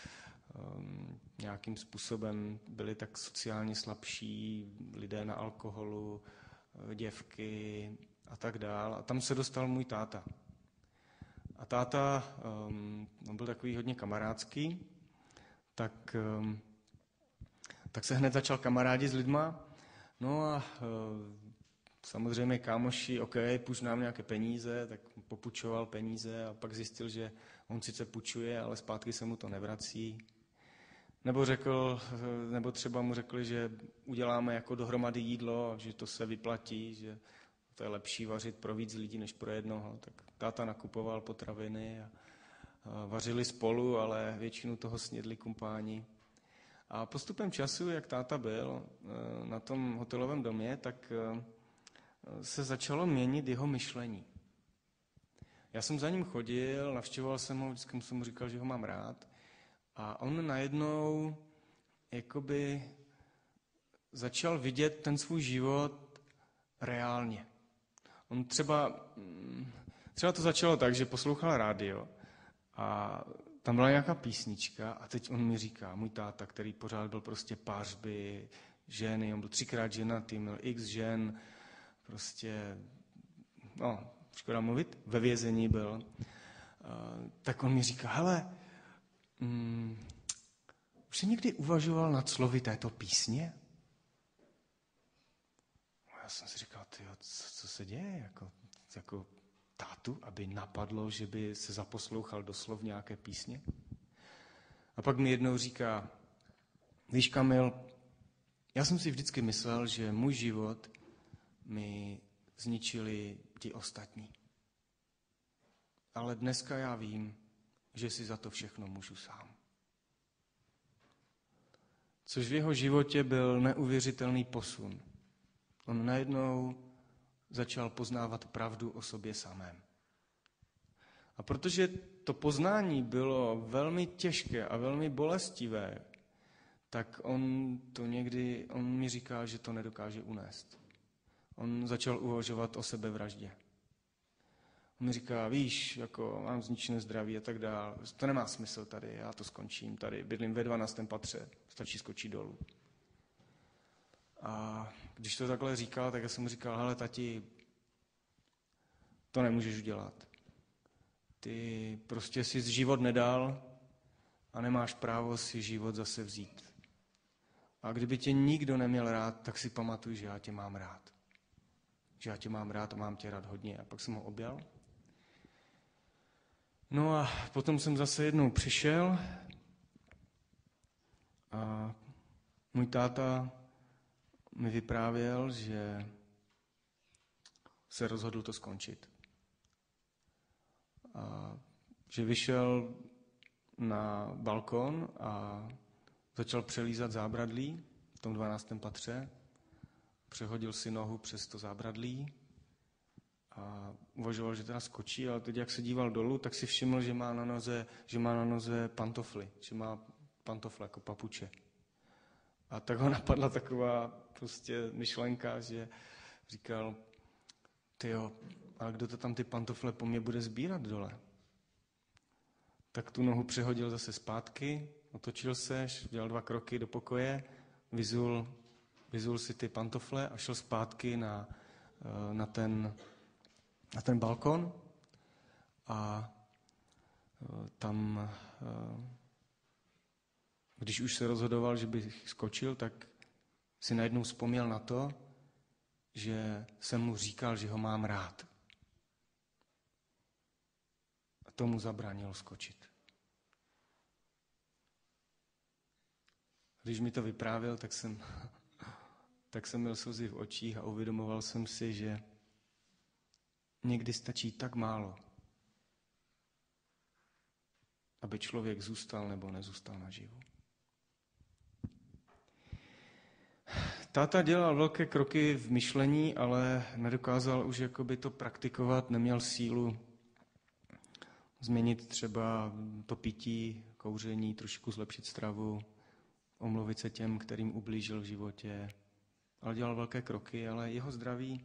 um, nějakým způsobem byli tak sociálně slabší, lidé na alkoholu, děvky, a tak dál. A tam se dostal můj táta. A táta, um, on byl takový hodně kamarádský, tak, um, tak se hned začal kamarádi s lidma. No a uh, samozřejmě kámoši, OK, půjč nám nějaké peníze, tak popučoval peníze a pak zjistil, že on sice půjčuje, ale zpátky se mu to nevrací. Nebo řekl, nebo třeba mu řekli, že uděláme jako dohromady jídlo, že to se vyplatí, že to je lepší vařit pro víc lidí než pro jednoho. Tak táta nakupoval potraviny a, vařili spolu, ale většinu toho snědli kumpáni. A postupem času, jak táta byl e, na tom hotelovém domě, tak e, se začalo měnit jeho myšlení. Já jsem za ním chodil, navštěvoval jsem ho, vždycky jsem mu říkal, že ho mám rád. A on najednou jakoby začal vidět ten svůj život reálně. On třeba, mm, třeba to začalo tak, že poslouchal rádio a tam byla nějaká písnička a teď on mi říká, můj táta, který pořád byl prostě pářby, ženy, on byl třikrát ženatý, měl x žen, prostě, no, škoda mluvit, ve vězení byl. Tak on mi říká, hele, mm, už jsi někdy uvažoval nad slovy této písně? jsem si říkal, tyjo, co, co se děje? Jako, jako tátu, aby napadlo, že by se zaposlouchal doslov nějaké písně? A pak mi jednou říká, víš Kamil, já jsem si vždycky myslel, že můj život mi zničili ti ostatní. Ale dneska já vím, že si za to všechno můžu sám. Což v jeho životě byl neuvěřitelný posun on najednou začal poznávat pravdu o sobě samém. A protože to poznání bylo velmi těžké a velmi bolestivé, tak on to někdy, on mi říká, že to nedokáže unést. On začal uvažovat o sebevraždě. On mi říká, víš, jako mám zničené zdraví a tak dále. To nemá smysl tady, já to skončím tady. Bydlím ve 12. patře, stačí skočit dolů. A když to takhle říkal, tak já jsem mu říkal, hele tati, to nemůžeš udělat. Ty prostě si život nedal a nemáš právo si život zase vzít. A kdyby tě nikdo neměl rád, tak si pamatuj, že já tě mám rád. Že já tě mám rád a mám tě rád hodně. A pak jsem ho objal. No a potom jsem zase jednou přišel a můj táta mi vyprávěl, že se rozhodl to skončit. A že vyšel na balkon a začal přelízat zábradlí v tom 12. patře. Přehodil si nohu přes to zábradlí a uvažoval, že teda skočí, ale teď, jak se díval dolů, tak si všiml, že má na noze, že má na noze pantofly, že má pantofle jako papuče. A tak ho napadla taková prostě myšlenka, že říkal, ty jo, a kdo to tam ty pantofle po mně bude sbírat dole? Tak tu nohu přehodil zase zpátky, otočil se, dělal dva kroky do pokoje, vyzul, vyzul si ty pantofle a šel zpátky na, eh, na, ten, na ten balkon a eh, tam, eh, když už se rozhodoval, že by skočil, tak si najednou vzpomněl na to, že jsem mu říkal, že ho mám rád. A tomu zabránil skočit. Když mi to vyprávěl, tak jsem, tak jsem měl slzy v očích a uvědomoval jsem si, že někdy stačí tak málo, aby člověk zůstal nebo nezůstal naživu. Táta dělal velké kroky v myšlení, ale nedokázal už jakoby to praktikovat, neměl sílu změnit třeba to pití, kouření, trošku zlepšit stravu, omluvit se těm, kterým ublížil v životě. Ale dělal velké kroky, ale jeho zdraví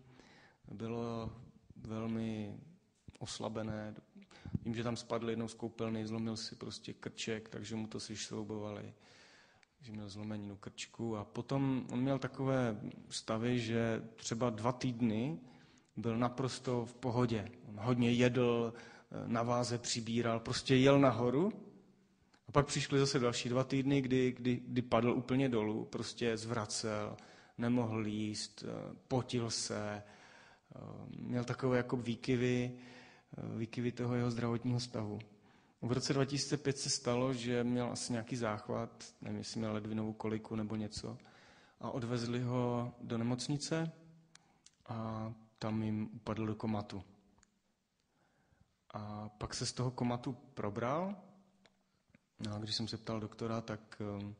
bylo velmi oslabené. Vím, že tam spadl jednou z koupelny, zlomil si prostě krček, takže mu to si šroubovali že měl zlomeninu krčku a potom on měl takové stavy, že třeba dva týdny byl naprosto v pohodě. On hodně jedl, na váze přibíral, prostě jel nahoru a pak přišly zase další dva týdny, kdy, kdy, kdy padl úplně dolů, prostě zvracel, nemohl jíst, eh, potil se, eh, měl takové jako výkyvy, výkyvy toho jeho zdravotního stavu. V roce 2005 se stalo, že měl asi nějaký záchvat, nevím, jestli měl ledvinovou koliku nebo něco, a odvezli ho do nemocnice a tam jim upadl do komatu. A pak se z toho komatu probral. A když jsem se ptal doktora, tak um,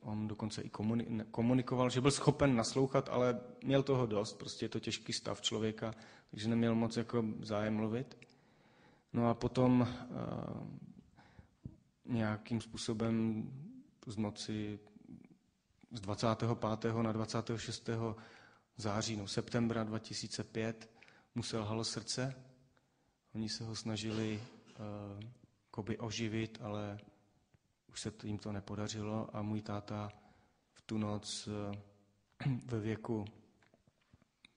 on dokonce i komunikoval, že byl schopen naslouchat, ale měl toho dost, prostě je to těžký stav člověka, takže neměl moc jako zájem mluvit. No a potom uh, nějakým způsobem z noci z 25. na 26. září, no septembra 2005 musel halo srdce. Oni se ho snažili uh, koby oživit, ale už se jim to nepodařilo a můj táta v tu noc uh, ve věku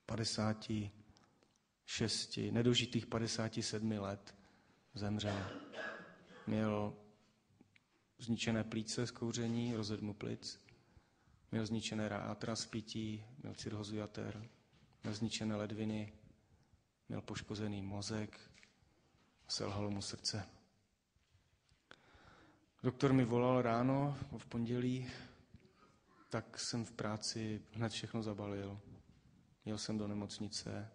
56, nedožitých 57 let zemřel. Měl zničené plíce z kouření, rozedmu plic, měl zničené rátra z pití, měl cirhozu jater, měl zničené ledviny, měl poškozený mozek, selhalo mu srdce. Doktor mi volal ráno, v pondělí, tak jsem v práci hned všechno zabalil. Jel jsem do nemocnice.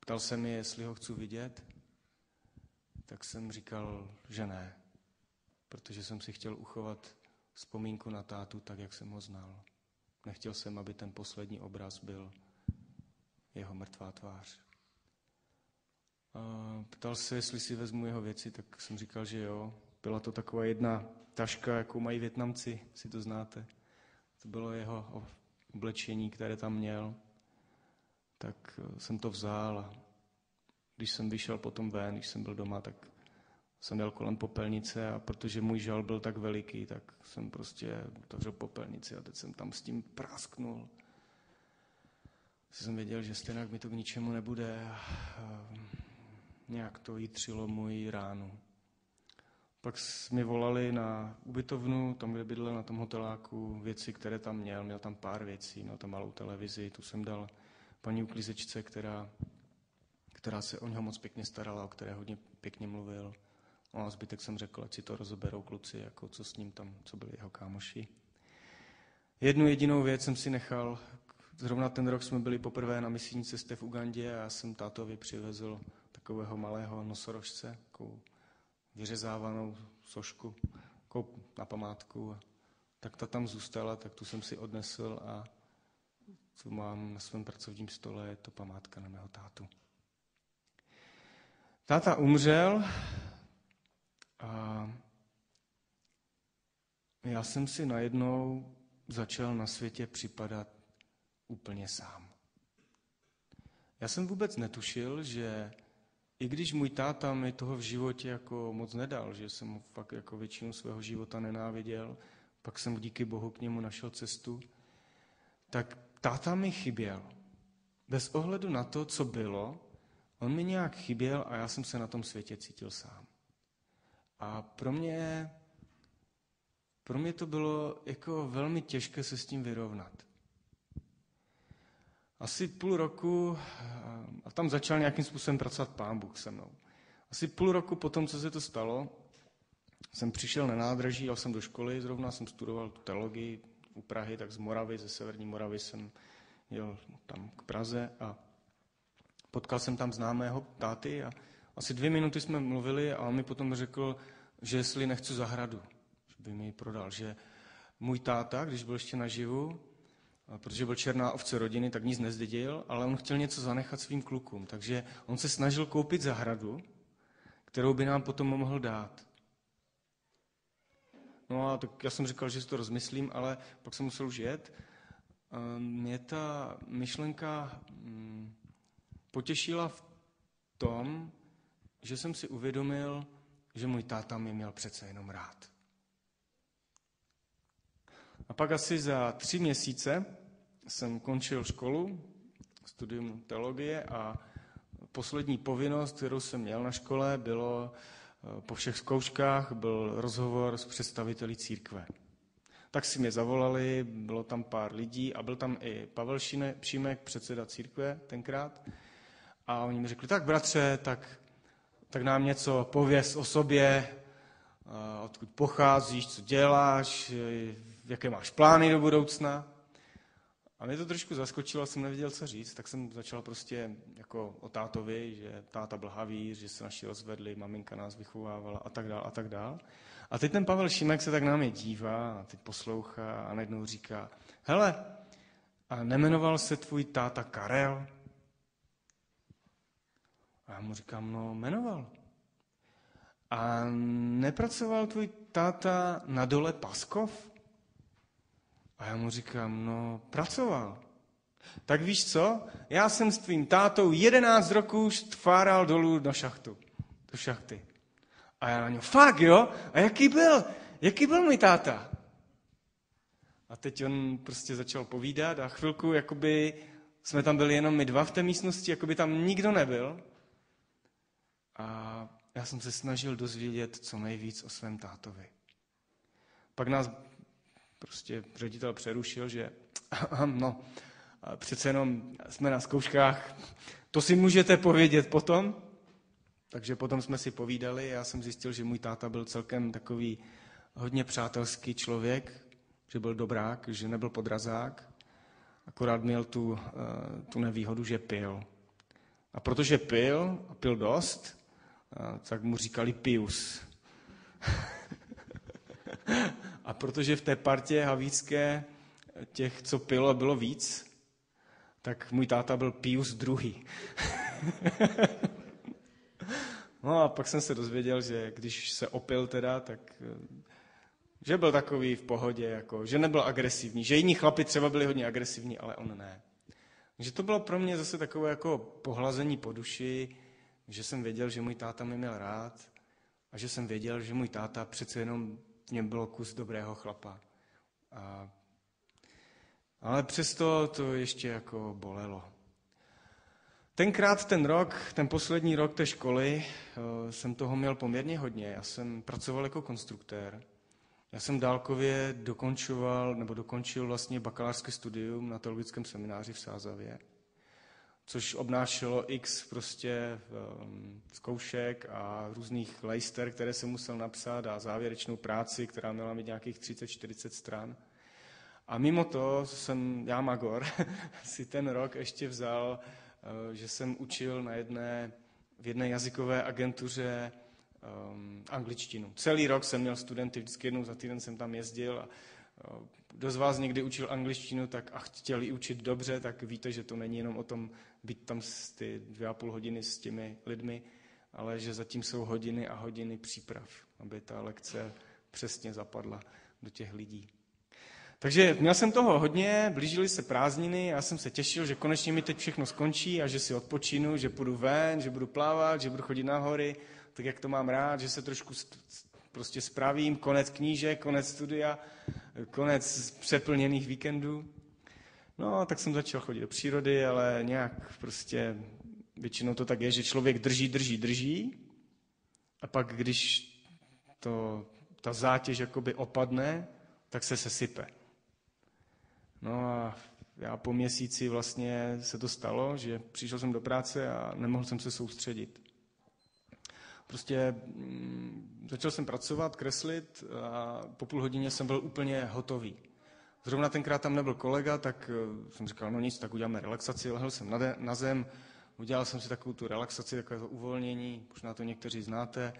Ptal se mi, jestli ho chci vidět tak jsem říkal, že ne, protože jsem si chtěl uchovat vzpomínku na tátu tak, jak jsem ho znal. Nechtěl jsem, aby ten poslední obraz byl jeho mrtvá tvář. A ptal se, jestli si vezmu jeho věci, tak jsem říkal, že jo. Byla to taková jedna taška, jakou mají Větnamci, si to znáte. To bylo jeho oblečení, které tam měl. Tak jsem to vzal a když jsem vyšel potom ven, když jsem byl doma, tak jsem jel kolem popelnice a protože můj žal byl tak veliký, tak jsem prostě otevřel popelnici a teď jsem tam s tím prásknul. Jsem věděl, že stejně mi to k ničemu nebude a nějak to jitřilo můj ránu. Pak mi volali na ubytovnu, tam, kde bydlel na tom hoteláku, věci, které tam měl. Měl tam pár věcí, měl tam malou televizi, tu jsem dal paní uklízečce, která která se o něho moc pěkně starala, o které hodně pěkně mluvil. No a zbytek jsem řekl, ať si to rozeberou kluci, jako co s ním tam, co byli jeho kámoši. Jednu jedinou věc jsem si nechal. Zrovna ten rok jsme byli poprvé na misijní cestě v Ugandě a já jsem tátovi přivezl takového malého nosorožce, takovou vyřezávanou sošku, takovou na památku. Tak ta tam zůstala, tak tu jsem si odnesl a co mám na svém pracovním stole, je to památka na mého tátu. Táta umřel a já jsem si najednou začal na světě připadat úplně sám. Já jsem vůbec netušil, že i když můj táta mi toho v životě jako moc nedal, že jsem ho fakt jako většinu svého života nenáviděl, pak jsem díky Bohu k němu našel cestu, tak táta mi chyběl. Bez ohledu na to, co bylo, on mi nějak chyběl a já jsem se na tom světě cítil sám. A pro mě, pro mě to bylo jako velmi těžké se s tím vyrovnat. Asi půl roku, a tam začal nějakým způsobem pracovat pán Bůh se mnou. Asi půl roku potom, co se to stalo, jsem přišel na nádraží, jel jsem do školy, zrovna jsem studoval tu teologii u Prahy, tak z Moravy, ze severní Moravy jsem jel tam k Praze a potkal jsem tam známého táty a asi dvě minuty jsme mluvili a on mi potom řekl, že jestli nechci zahradu, že by mi ji prodal, že můj táta, když byl ještě naživu, protože byl černá ovce rodiny, tak nic nezdědil, ale on chtěl něco zanechat svým klukům, takže on se snažil koupit zahradu, kterou by nám potom mohl dát. No a tak já jsem říkal, že si to rozmyslím, ale pak jsem musel už jet. Mě ta myšlenka mm, potěšila v tom, že jsem si uvědomil, že můj táta mě měl přece jenom rád. A pak asi za tři měsíce jsem končil školu, studium teologie a poslední povinnost, kterou jsem měl na škole, bylo eh, po všech zkouškách, byl rozhovor s představiteli církve. Tak si mě zavolali, bylo tam pár lidí a byl tam i Pavel Šimek, předseda církve tenkrát. A oni mi řekli, tak bratře, tak, tak nám něco pověz o sobě, odkud pocházíš, co děláš, jaké máš plány do budoucna. A mě to trošku zaskočilo, jsem nevěděl, co říct, tak jsem začal prostě jako o tátovi, že táta byl že se naši rozvedli, maminka nás vychovávala a tak dál a tak dál. A teď ten Pavel Šimek se tak na mě dívá a teď poslouchá a najednou říká, hele, a nemenoval se tvůj táta Karel? A já mu říkám, no jmenoval. A nepracoval tvůj táta na dole Paskov? A já mu říkám, no pracoval. Tak víš co? Já jsem s tvým tátou 11 roků štváral dolů do šachtu. Do šachty. A já na něm, fakt jo? A jaký byl? Jaký byl můj táta? A teď on prostě začal povídat a chvilku, jakoby jsme tam byli jenom my dva v té místnosti, jakoby tam nikdo nebyl. A já jsem se snažil dozvědět co nejvíc o svém tátovi. Pak nás prostě ředitel přerušil, že no, přece jenom jsme na zkouškách, to si můžete povědět potom. Takže potom jsme si povídali já jsem zjistil, že můj táta byl celkem takový hodně přátelský člověk, že byl dobrák, že nebyl podrazák, akorát měl tu, eh, tu nevýhodu, že pil. A protože pil, a pil dost, eh, tak mu říkali Pius. a protože v té partě havícké těch, co pilo, bylo víc, tak můj táta byl Pius druhý. No a pak jsem se dozvěděl, že když se opil teda, tak eh, že byl takový v pohodě, jako, že nebyl agresivní, že jiní chlapi třeba byli hodně agresivní, ale on ne. Takže to bylo pro mě zase takové jako pohlazení po duši, že jsem věděl, že můj táta mě měl rád a že jsem věděl, že můj táta přece jenom něm bylo kus dobrého chlapa. A, ale přesto to ještě jako bolelo. Tenkrát ten rok, ten poslední rok té školy, eh, jsem toho měl poměrně hodně. Já jsem pracoval jako konstruktér. Já jsem dálkově dokončoval, nebo dokončil vlastně bakalářské studium na teologickém semináři v Sázavě, což obnášelo x prostě um, zkoušek a různých lejster, které jsem musel napsat a závěrečnou práci, která měla mít nějakých 30-40 stran. A mimo to jsem, já Magor, si ten rok ještě vzal, eh, že jsem učil na jedné, v jedné jazykové agentuře um, angličtinu. Celý rok jsem měl studenty, vždycky jednou za týden jsem tam jezdil a uh, kdo z vás někdy učil angličtinu tak a chtěli učit dobře, tak víte, že to není jenom o tom být tam ty dvě a půl hodiny s těmi lidmi, ale že zatím jsou hodiny a hodiny příprav, aby ta lekce přesně zapadla do těch lidí. Takže měl jsem toho hodně, blížily se prázdniny, já jsem se těšil, že konečně mi teď všechno skončí a že si odpočinu, že půjdu ven, že budu plávat, že budu chodit na hory, tak jak to mám rád, že se trošku prostě spravím, konec knížek, konec studia, konec přeplněných víkendů. No, tak jsem začal chodit do přírody, ale nějak prostě většinou to tak je, že člověk drží, drží, drží a pak, když to, ta zátěž jakoby opadne, tak se sesype. No a já po měsíci vlastně se to stalo, že přišel jsem do práce a nemohl jsem se soustředit. Prostě mm, začal jsem pracovat, kreslit a po půl hodině jsem byl úplně hotový. Zrovna tenkrát tam nebyl kolega, tak eh, jsem říkal, no nic, tak uděláme relaxaci. Lehl jsem na, de, na zem, udělal jsem si takovou tu relaxaci, takové to uvolnění, možná to někteří znáte.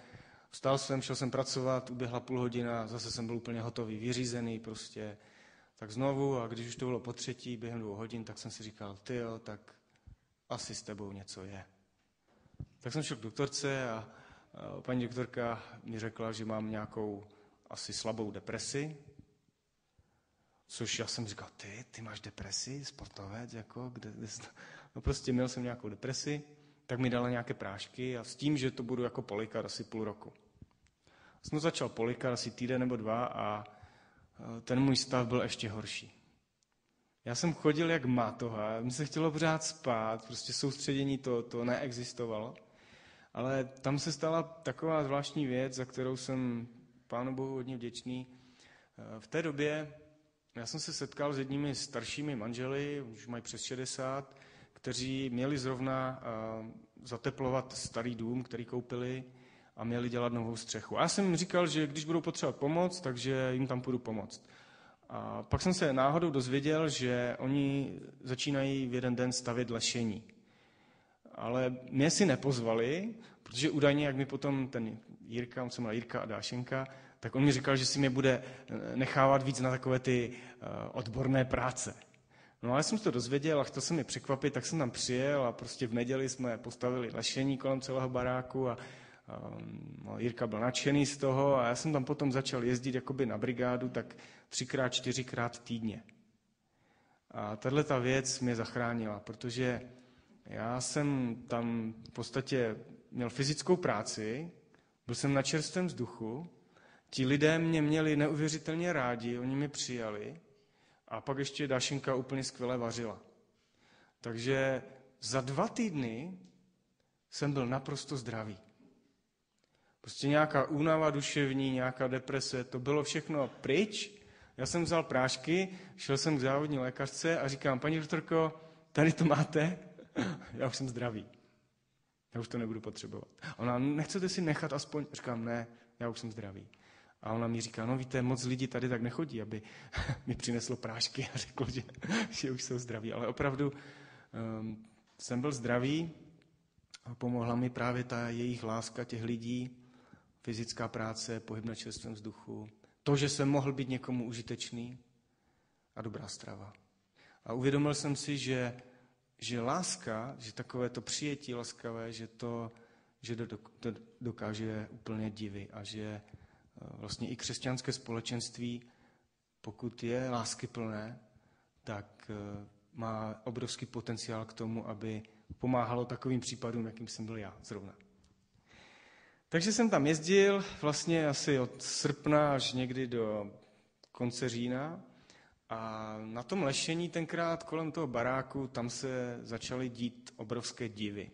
Vstal jsem, šel jsem pracovat, uběhla půl hodina, zase jsem byl úplně hotový, vyřízený prostě. Tak znovu, a když už to bylo po třetí, během dvou hodin, tak jsem si říkal, ty jo, tak asi s tebou něco je. Tak jsem šel k doktorce a paní doktorka mi řekla, že mám nějakou asi slabou depresi, což já jsem říkal, ty, ty máš depresi, sportovec, jako, kde, kde no prostě měl jsem nějakou depresi, tak mi dala nějaké prášky a s tím, že to budu jako polikat asi půl roku. Jsem začal polikat asi týden nebo dva a ten můj stav byl ještě horší. Já jsem chodil jak mátoha, mi se chtělo pořád spát, prostě soustředění to, to neexistovalo. Ale tam se stala taková zvláštní věc, za kterou jsem Pánu Bohu hodně vděčný. Eh, v té době já jsem se setkal s jedními staršími manželi, už mají přes 60, kteří měli zrovna eh, zateplovat starý dům, který koupili a měli dělat novou střechu. A já jsem jim říkal, že když budou potřebovat pomoc, takže jim tam půjdu pomoct. A pak jsem se náhodou dozvěděl, že oni začínají v jeden den stavět lešení ale mě si nepozvali, protože údajně, jak mi potom ten Jirka, on se jmenuje Jirka a Dášenka, tak on mi říkal, že si mě bude eh, nechávat víc na takové ty uh, odborné práce. No ale jsem se to dozvěděl a chtěl jsem mi překvapit, tak jsem tam přijel a prostě v neděli jsme postavili lešení kolem celého baráku a no, Jirka byl nadšený z toho a já jsem tam potom začal jezdit jakoby na brigádu tak třikrát, čtyřikrát týdně. A tahle ta věc mě zachránila, protože já jsem tam v podstatě měl fyzickou práci, byl jsem na čerstvém vzduchu, ti lidé mě měli neuvěřitelně rádi, oni mě přijali a pak ještě Dašinka úplně skvěle vařila. Takže za dva týdny jsem byl naprosto zdravý. Prostě nějaká únava duševní, nějaká deprese, to bylo všechno pryč. Já jsem vzal prášky, šel jsem k závodní lékařce a říkám, paní doktorko, tady to máte, já už jsem zdravý. Já už to nebudu potřebovat. A ona, nechcete si nechat aspoň? Říkám, ne, já už jsem zdravý. A ona mi říká, no víte, moc lidí tady tak nechodí, aby mi přineslo prášky a řekl, že, že už jsou zdraví. Ale opravdu um, jsem byl zdravý a pomohla mi právě ta jejich láska těch lidí, fyzická práce, pohyb na čerstvém vzduchu, to, že jsem mohl být někomu užitečný a dobrá strava. A uvědomil jsem si, že že láska, že takové to přijetí laskavé, že to, že to dokáže úplně divy a že eh, vlastně i křesťanské společenství, pokud je láskyplné, tak eh, má obrovský potenciál k tomu, aby pomáhalo takovým případům, jakým jsem byl já zrovna. Takže jsem tam jezdil vlastně asi od srpna až někdy do konce října a na tom lešení tenkrát kolem toho baráku, tam se začaly dít obrovské divy.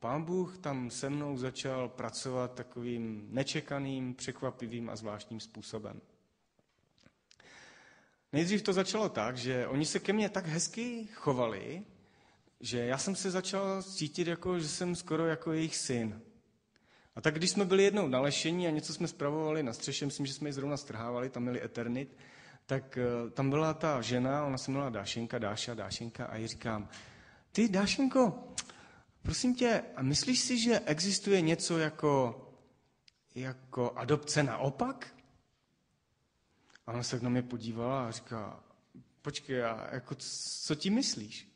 Pán Bůh tam se mnou začal pracovat takovým nečekaným, překvapivým a zvláštním způsobem. Nejdřív to začalo tak, že oni se ke mně tak hezky chovali, že já jsem se začal cítit jako, že jsem skoro jako jejich syn. A tak když jsme byli jednou na lešení a něco jsme spravovali na střeše, myslím, že jsme ji zrovna strhávali, tam měli Eternit, tak eh, tam byla ta žena, ona se jmenovala Dášenka, Dáša, Dášenka a jí říkám, ty Dášenko, prosím tě, a myslíš si, že existuje něco jako, jako adopce naopak? A ona se na mě podívala a říká, počkej, a jako, co ti myslíš?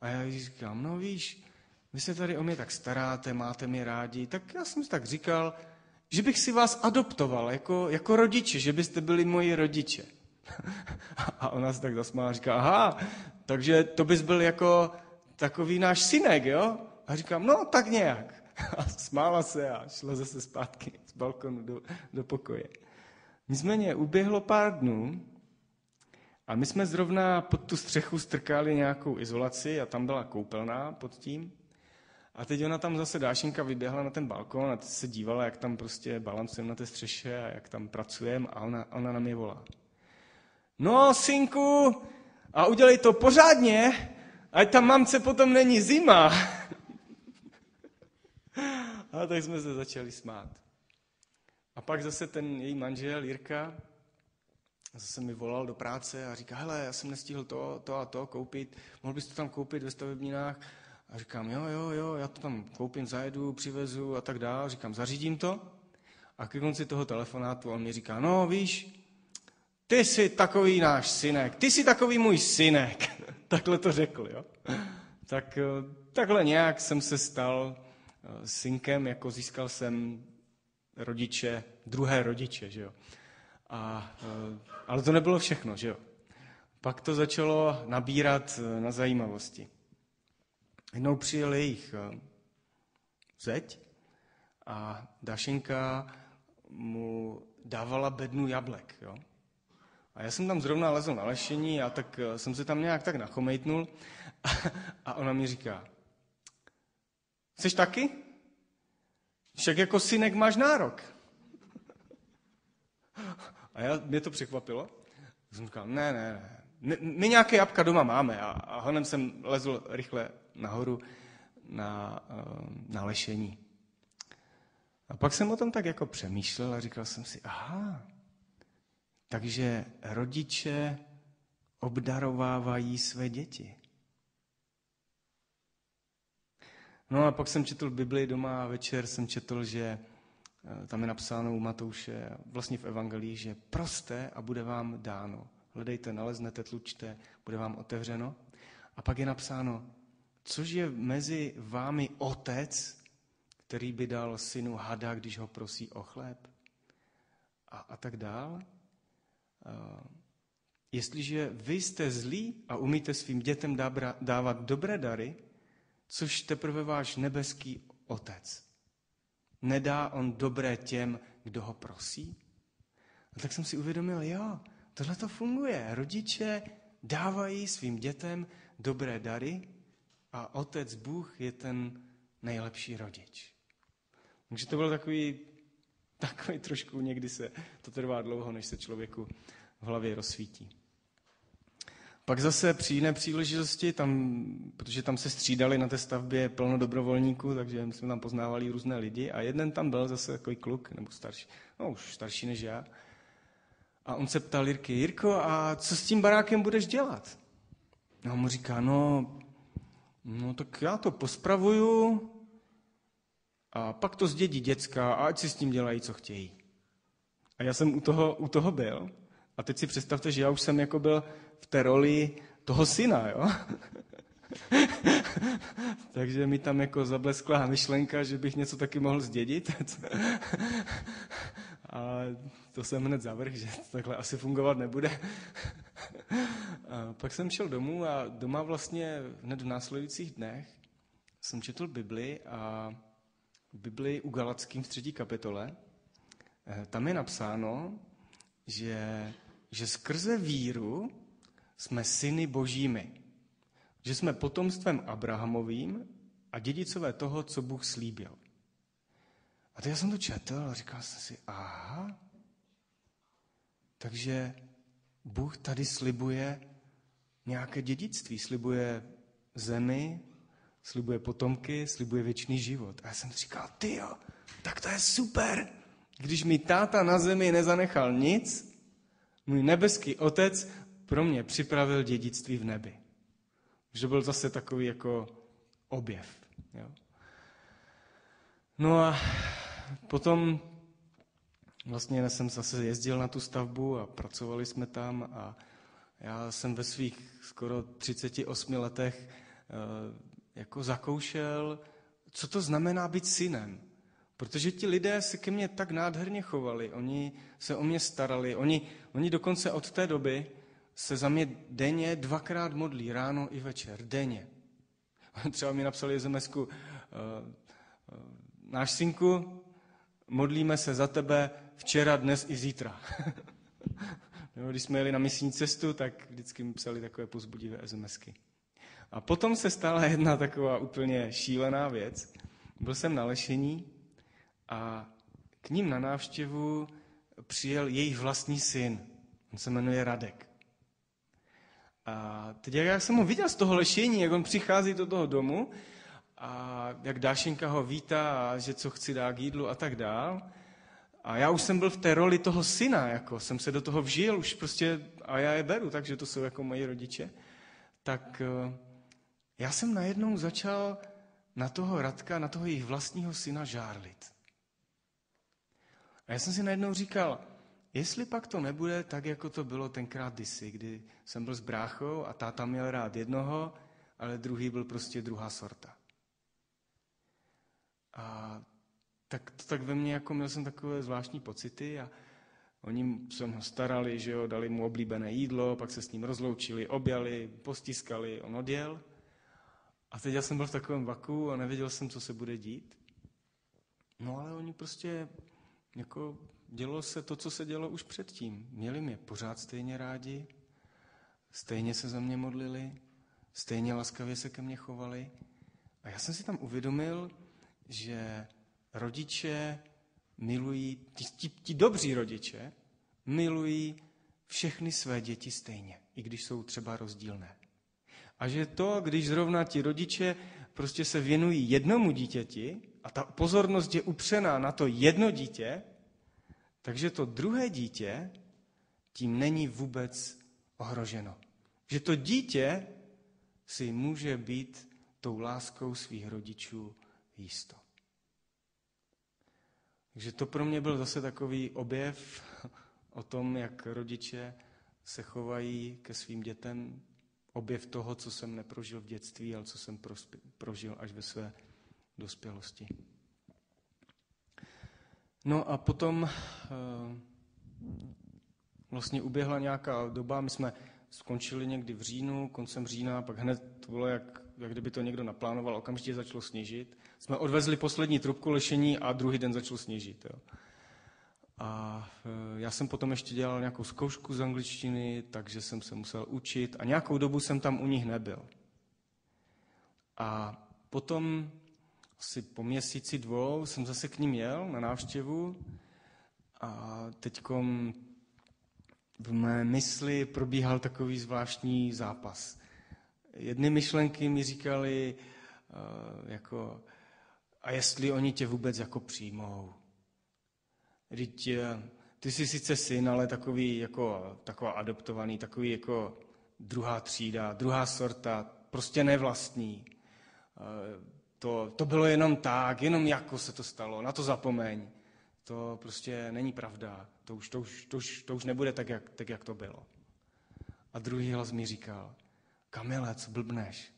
A já jí říkám, no víš, vy se tady o mě tak staráte, máte mě rádi, tak já jsem si tak říkal, že bych si vás adoptoval jako, jako rodiče, že byste byli moji rodiče. A ona se tak zasmála a říká, aha, takže to bys byl jako takový náš synek, jo? A říkám, no tak nějak. A smála se a šla zase zpátky z balkonu do, do pokoje. Nicméně uběhlo pár dnů a my jsme zrovna pod tu střechu strkali nějakou izolaci a tam byla koupelná pod tím. A teď ona tam zase Dášenka vyběhla na ten balkon a se dívala, jak tam prostě balancujeme na té střeše a jak tam pracujeme a ona, ona na mě volá. No, synku, a udělej to pořádně, ať tam mamce potom není zima. a tak jsme se začali smát. A pak zase ten její manžel Jirka zase mi volal do práce a říká, hele, já jsem nestihl to, to a to koupit, mohl bys to tam koupit ve stavebninách? A říkám, jo, jo, jo, já to tam koupím, zajedu, přivezu a tak dále. Říkám, zařídím to. A ke konci toho telefonátu on mi říká, no víš, ty jsi takový náš synek, ty jsi takový můj synek. takhle to řekl, jo. Tak eh, takhle nějak jsem se stal eh, synkem, jako získal jsem rodiče, druhé rodiče, že jo. A, eh, ale to nebylo všechno, že jo. Pak to začalo nabírat na zajímavosti. Jednou přijel jejich zeď a Dašenka mu dávala bednu jablek, jo. A já jsem tam zrovna lezl na lešení a tak eh, jsem se tam nějak tak nachomejtnul a, a ona mi říká, chceš taky? Však jako synek máš nárok. A já, mě to překvapilo. Jsem říkal, ne, ne, ne, my nějaké jabka doma máme. A, a honem jsem lezl rychle nahoru na, eh, na lešení. A pak jsem o tom tak jako přemýšlel a říkal jsem si, aha, takže rodiče obdarovávají své děti. No a pak jsem četl Bibli doma a večer jsem četl, že eh, tam je napsáno u Matouše, vlastně v Evangelii, že proste a bude vám dáno. Hledejte, naleznete, tlučte, bude vám otevřeno. A pak je napsáno, což je mezi vámi otec, který by dal synu hada, když ho prosí o chléb. A, a tak dál. Eh, jestliže vy jste zlí a umíte svým dětem dávat dobré dary, což teprve váš nebeský otec. Nedá on dobré těm, kdo ho prosí? A tak jsem si uvědomil, jo, tohle to funguje. Rodiče dávají svým dětem dobré dary a otec Bůh je ten nejlepší rodič. Takže to byl takový takový trošku někdy se, to trvá dlouho, než se člověku v hlavě rozsvítí. Pak zase při jiné příležitosti, tam, protože tam se střídali na té stavbě plno dobrovolníků, takže my jsme tam poznávali různé lidi a jeden tam byl zase takový kluk, nebo starší, no už starší než já. A on se ptal Jirky, Jirko, a co s tím barákem budeš dělat? A on mu říká, no, no tak já to pospravuju, a pak to zdědí děcka a ať si s tím dělají, co chtějí. A já jsem u toho, u toho byl. A teď si představte, že já už jsem jako byl v té roli toho syna, jo? Takže mi tam jako zableskla myšlenka, že bych něco taky mohl zdědit. a to jsem hned zavrh, že takhle asi fungovat nebude. a pak jsem šel domů a doma vlastně hned v následujících dnech jsem četl Bibli a v Biblii u Galackým v třetí kapitole, eh, tam je napsáno, že, že skrze víru jsme syny božími. Že jsme potomstvem Abrahamovým a dědicové toho, co Bůh slíbil. A teď já jsem to četl a říkal jsem si, aha, takže Bůh tady slibuje nějaké dědictví, slibuje zemi, slibuje potomky, slibuje věčný život. A já jsem říkal, ty jo, tak to je super. Když mi táta na zemi nezanechal nic, můj nebeský otec pro mě připravil dědictví v nebi. Že byl zase takový jako objev. Jo. No a potom vlastně jsem zase jezdil na tu stavbu a pracovali jsme tam a já jsem ve svých skoro 38 letech eh, jako zakoušel, co to znamená být synem. Protože ti lidé se ke mně tak nádherně chovali, oni se o mě starali, oni, oni dokonce od té doby se za mě denně dvakrát modlí, ráno i večer, denně. Třeba mi napsali sms uh, uh, náš synku, modlíme se za tebe včera, dnes i zítra. Nebo když jsme jeli na misní cestu, tak vždycky mi psali takové pozbudivé SMSky. A potom se stala jedna taková úplně šílená věc. Byl jsem na lešení a k ním na návštěvu přijel jejich vlastní syn. On se jmenuje Radek. A teď jak jsem ho viděl z toho lešení, jak on přichází do toho domu a jak Dášenka ho vítá a že co chci dát k jídlu a tak dál. A já už jsem byl v té roli toho syna, jako jsem se do toho vžil, už prostě, a já je beru, takže to jsou jako moji rodiče. Tak eh, já jsem najednou začal na toho Radka, na toho jejich vlastního syna žárlit. A já jsem si najednou říkal, jestli pak to nebude tak, jako to bylo tenkrát kdysi, kdy jsem byl s bráchou a táta měl rád jednoho, ale druhý byl prostě druhá sorta. A tak to tak ve mně, jako měl jsem takové zvláštní pocity a oni se ho starali, že jo, dali mu oblíbené jídlo, pak se s ním rozloučili, objali, postiskali, on odjel. A teď já jsem byl v takovém vaku a nevěděl jsem, co se bude dít. No ale oni prostě, jako dělo se to, co se dělo už předtím. Měli mě pořád stejně rádi, stejně se za mě modlili, stejně laskavě se ke mně chovali. A já jsem si tam uvědomil, že rodiče milují, ti, ti, ti dobří rodiče milují všechny své děti stejně, i když jsou třeba rozdílné. A že to, když zrovna ti rodiče prostě se věnují jednomu dítěti a ta pozornost je upřená na to jedno dítě, takže to druhé dítě tím není vůbec ohroženo. Že to dítě si může být tou láskou svých rodičů jisto. Takže to pro mě byl zase takový objev o tom, jak rodiče se chovají ke svým dětem, objev toho, co jsem neprožil v dětství, ale co jsem prožil až ve své dospělosti. No a potom eh, vlastně uběhla nějaká doba, my jsme skončili někdy v říjnu, koncem října, pak hned to bylo, jak, jak kdyby to někdo naplánoval, okamžitě začalo sněžit. Jsme odvezli poslední trubku lešení a druhý den začalo sněžit. Jo. A e, já jsem potom ještě dělal nějakou zkoušku z angličtiny, takže jsem se musel učit a nějakou dobu jsem tam u nich nebyl. A potom asi po měsíci dvou jsem zase k ním jel na návštěvu a teďkom v mé mysli probíhal takový zvláštní zápas. Jedny myšlenky mi říkali, uh, jako, a jestli oni tě vůbec jako přijmou. Vždyť uh, ty jsi sice syn, ale takový jako, taková adoptovaný, takový jako druhá třída, druhá sorta, prostě nevlastní. Uh, to, to bylo jenom tak, jenom jako se to stalo, na to zapomeň. To prostě není pravda. To už, to už, to už, to už nebude tak jak, tak, jak to bylo. A druhý hlas mi říkal, Kamile, co blbneš?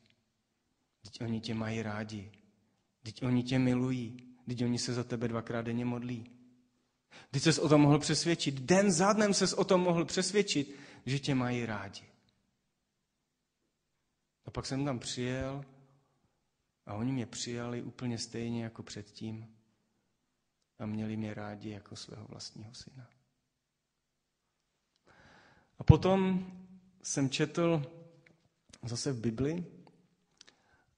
Teď oni tě mají rádi. Teď oni tě milují. Teď oni se za tebe dvakrát denně modlí. Teď ses o tom mohl přesvědčit. Den za dnem ses o tom mohl přesvědčit, že tě mají rádi. A pak jsem tam přijel a oni mě přijali úplně stejně jako předtím a měli mě rádi jako svého vlastního syna. A potom jsem četl zase v Bibli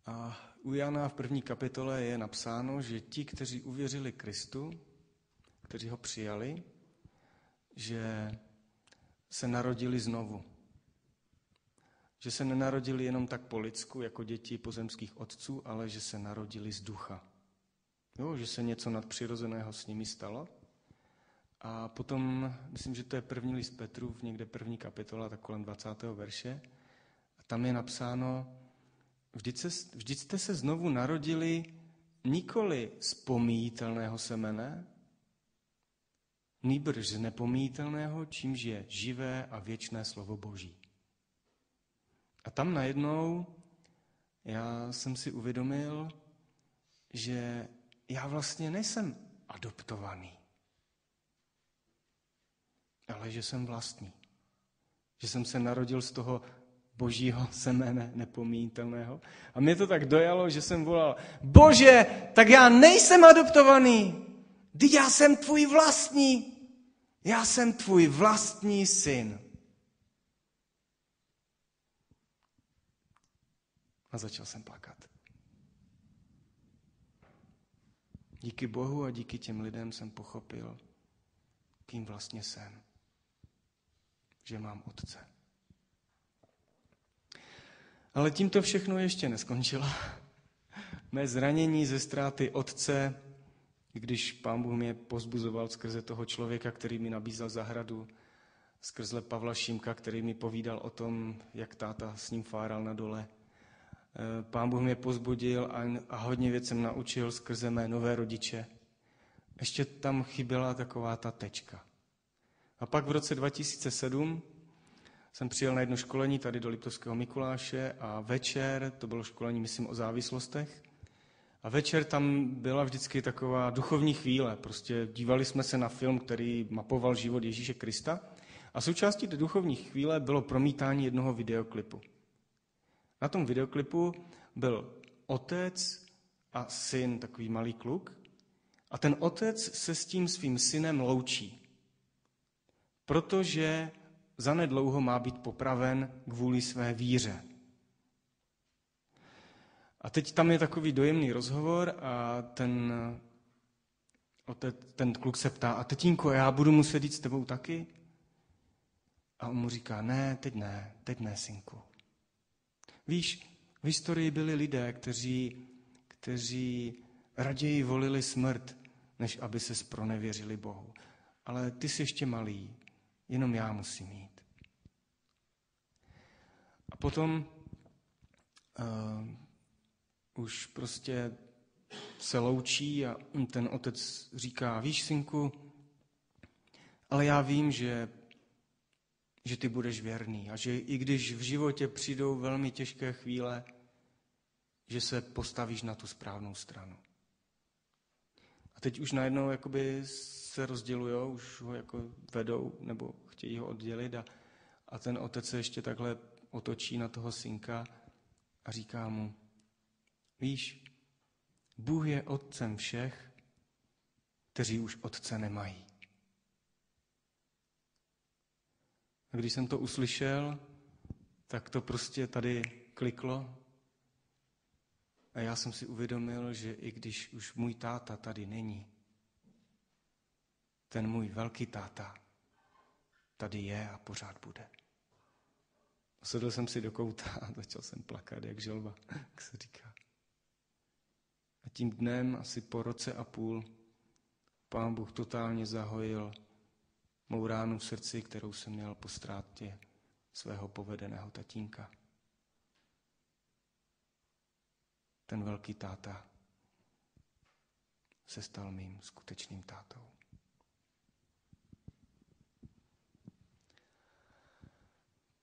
a u Jana v první kapitole je napsáno, že ti, kteří uvěřili Kristu, kteří ho přijali, že se narodili znovu. Že se nenarodili jenom tak po lidsku, jako děti pozemských otců, ale že se narodili z ducha. Jo, že se něco nadpřirozeného s nimi stalo A potom, myslím, že to je první list Petru, někde první kapitola, tak kolem 20. verše. A tam je napsáno, vždyť, se, vždyť jste se znovu narodili nikoli z pomíjitelného semene, nýbrž z nepomíjitelného, čímž je živé a věčné slovo Boží. A tam najednou já jsem si uvědomil, že já vlastně nejsem adoptovaný, ale že jsem vlastní. Že jsem se narodil z toho božího semene nepomítelného. A mě to tak dojalo, že jsem volal, bože, tak já nejsem adoptovaný, teď já jsem tvůj vlastní, já jsem tvůj vlastní syn. A začal jsem plakat. Díky Bohu a díky těm lidem jsem pochopil, kým vlastně jsem. Že mám otce. Ale tím to všechno ještě neskončilo. Mé zranění ze ztráty otce, když pán Bůh mě pozbuzoval skrze toho člověka, který mi nabízel zahradu, skrze Pavla Šímka, který mi povídal o tom, jak táta s ním fáral na dole, Eh, pán Bůh mě pozbudil a, a hodně věcem naučil skrze mé nové rodiče. Ještě tam chyběla taková ta tečka. A pak v roce 2007 jsem přijel na jedno školení tady do Liptovského Mikuláše a večer, to bylo školení, myslím, o závislostech, a večer tam byla vždycky taková duchovní chvíle. Prostě dívali jsme se na film, který mapoval život Ježíše Krista. A součástí té duchovní chvíle bylo promítání jednoho videoklipu. Na tom videoklipu byl otec a syn, takový malý kluk. A ten otec se s tím svým synem loučí, protože zanedlouho má být popraven kvůli své víře. A teď tam je takový dojemný rozhovor a ten, otec, ten kluk se ptá, a tetínko, já budu muset jít s tebou taky? A on mu říká, ne, teď ne, teď ne, synku. Víš, v historii byli lidé, kteří, kteří raději volili smrt, než aby se spronevěřili Bohu. Ale ty jsi ještě malý, jenom já musím jít. A potom uh, už prostě se loučí a ten otec říká, víš, synku, ale já vím, že že ty budeš věrný a že i když v životě přijdou velmi těžké chvíle, že se postavíš na tu správnou stranu. A teď už najednou jakoby se rozdělují, už ho jako vedou nebo chtějí ho oddělit a, a ten otec se ještě takhle otočí na toho synka a říká mu, víš, Bůh je otcem všech, kteří už otce nemají. A když jsem to uslyšel, tak to prostě tady kliklo. A já jsem si uvědomil, že i když už můj táta tady není, ten můj velký táta tady je a pořád bude. Sedl jsem si do kouta a začal jsem plakat, jak želva, jak se říká. A tím dnem, asi po roce a půl, pán Bůh totálně zahojil mou ránu v srdci, kterou jsem měl po ztrátě svého povedeného tatínka. Ten velký táta se stal mým skutečným tátou.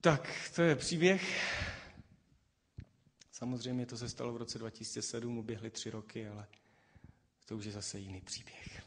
Tak, to je příběh. Samozřejmě to se stalo v roce 2007, uběhly tři roky, ale to už je zase jiný příběh.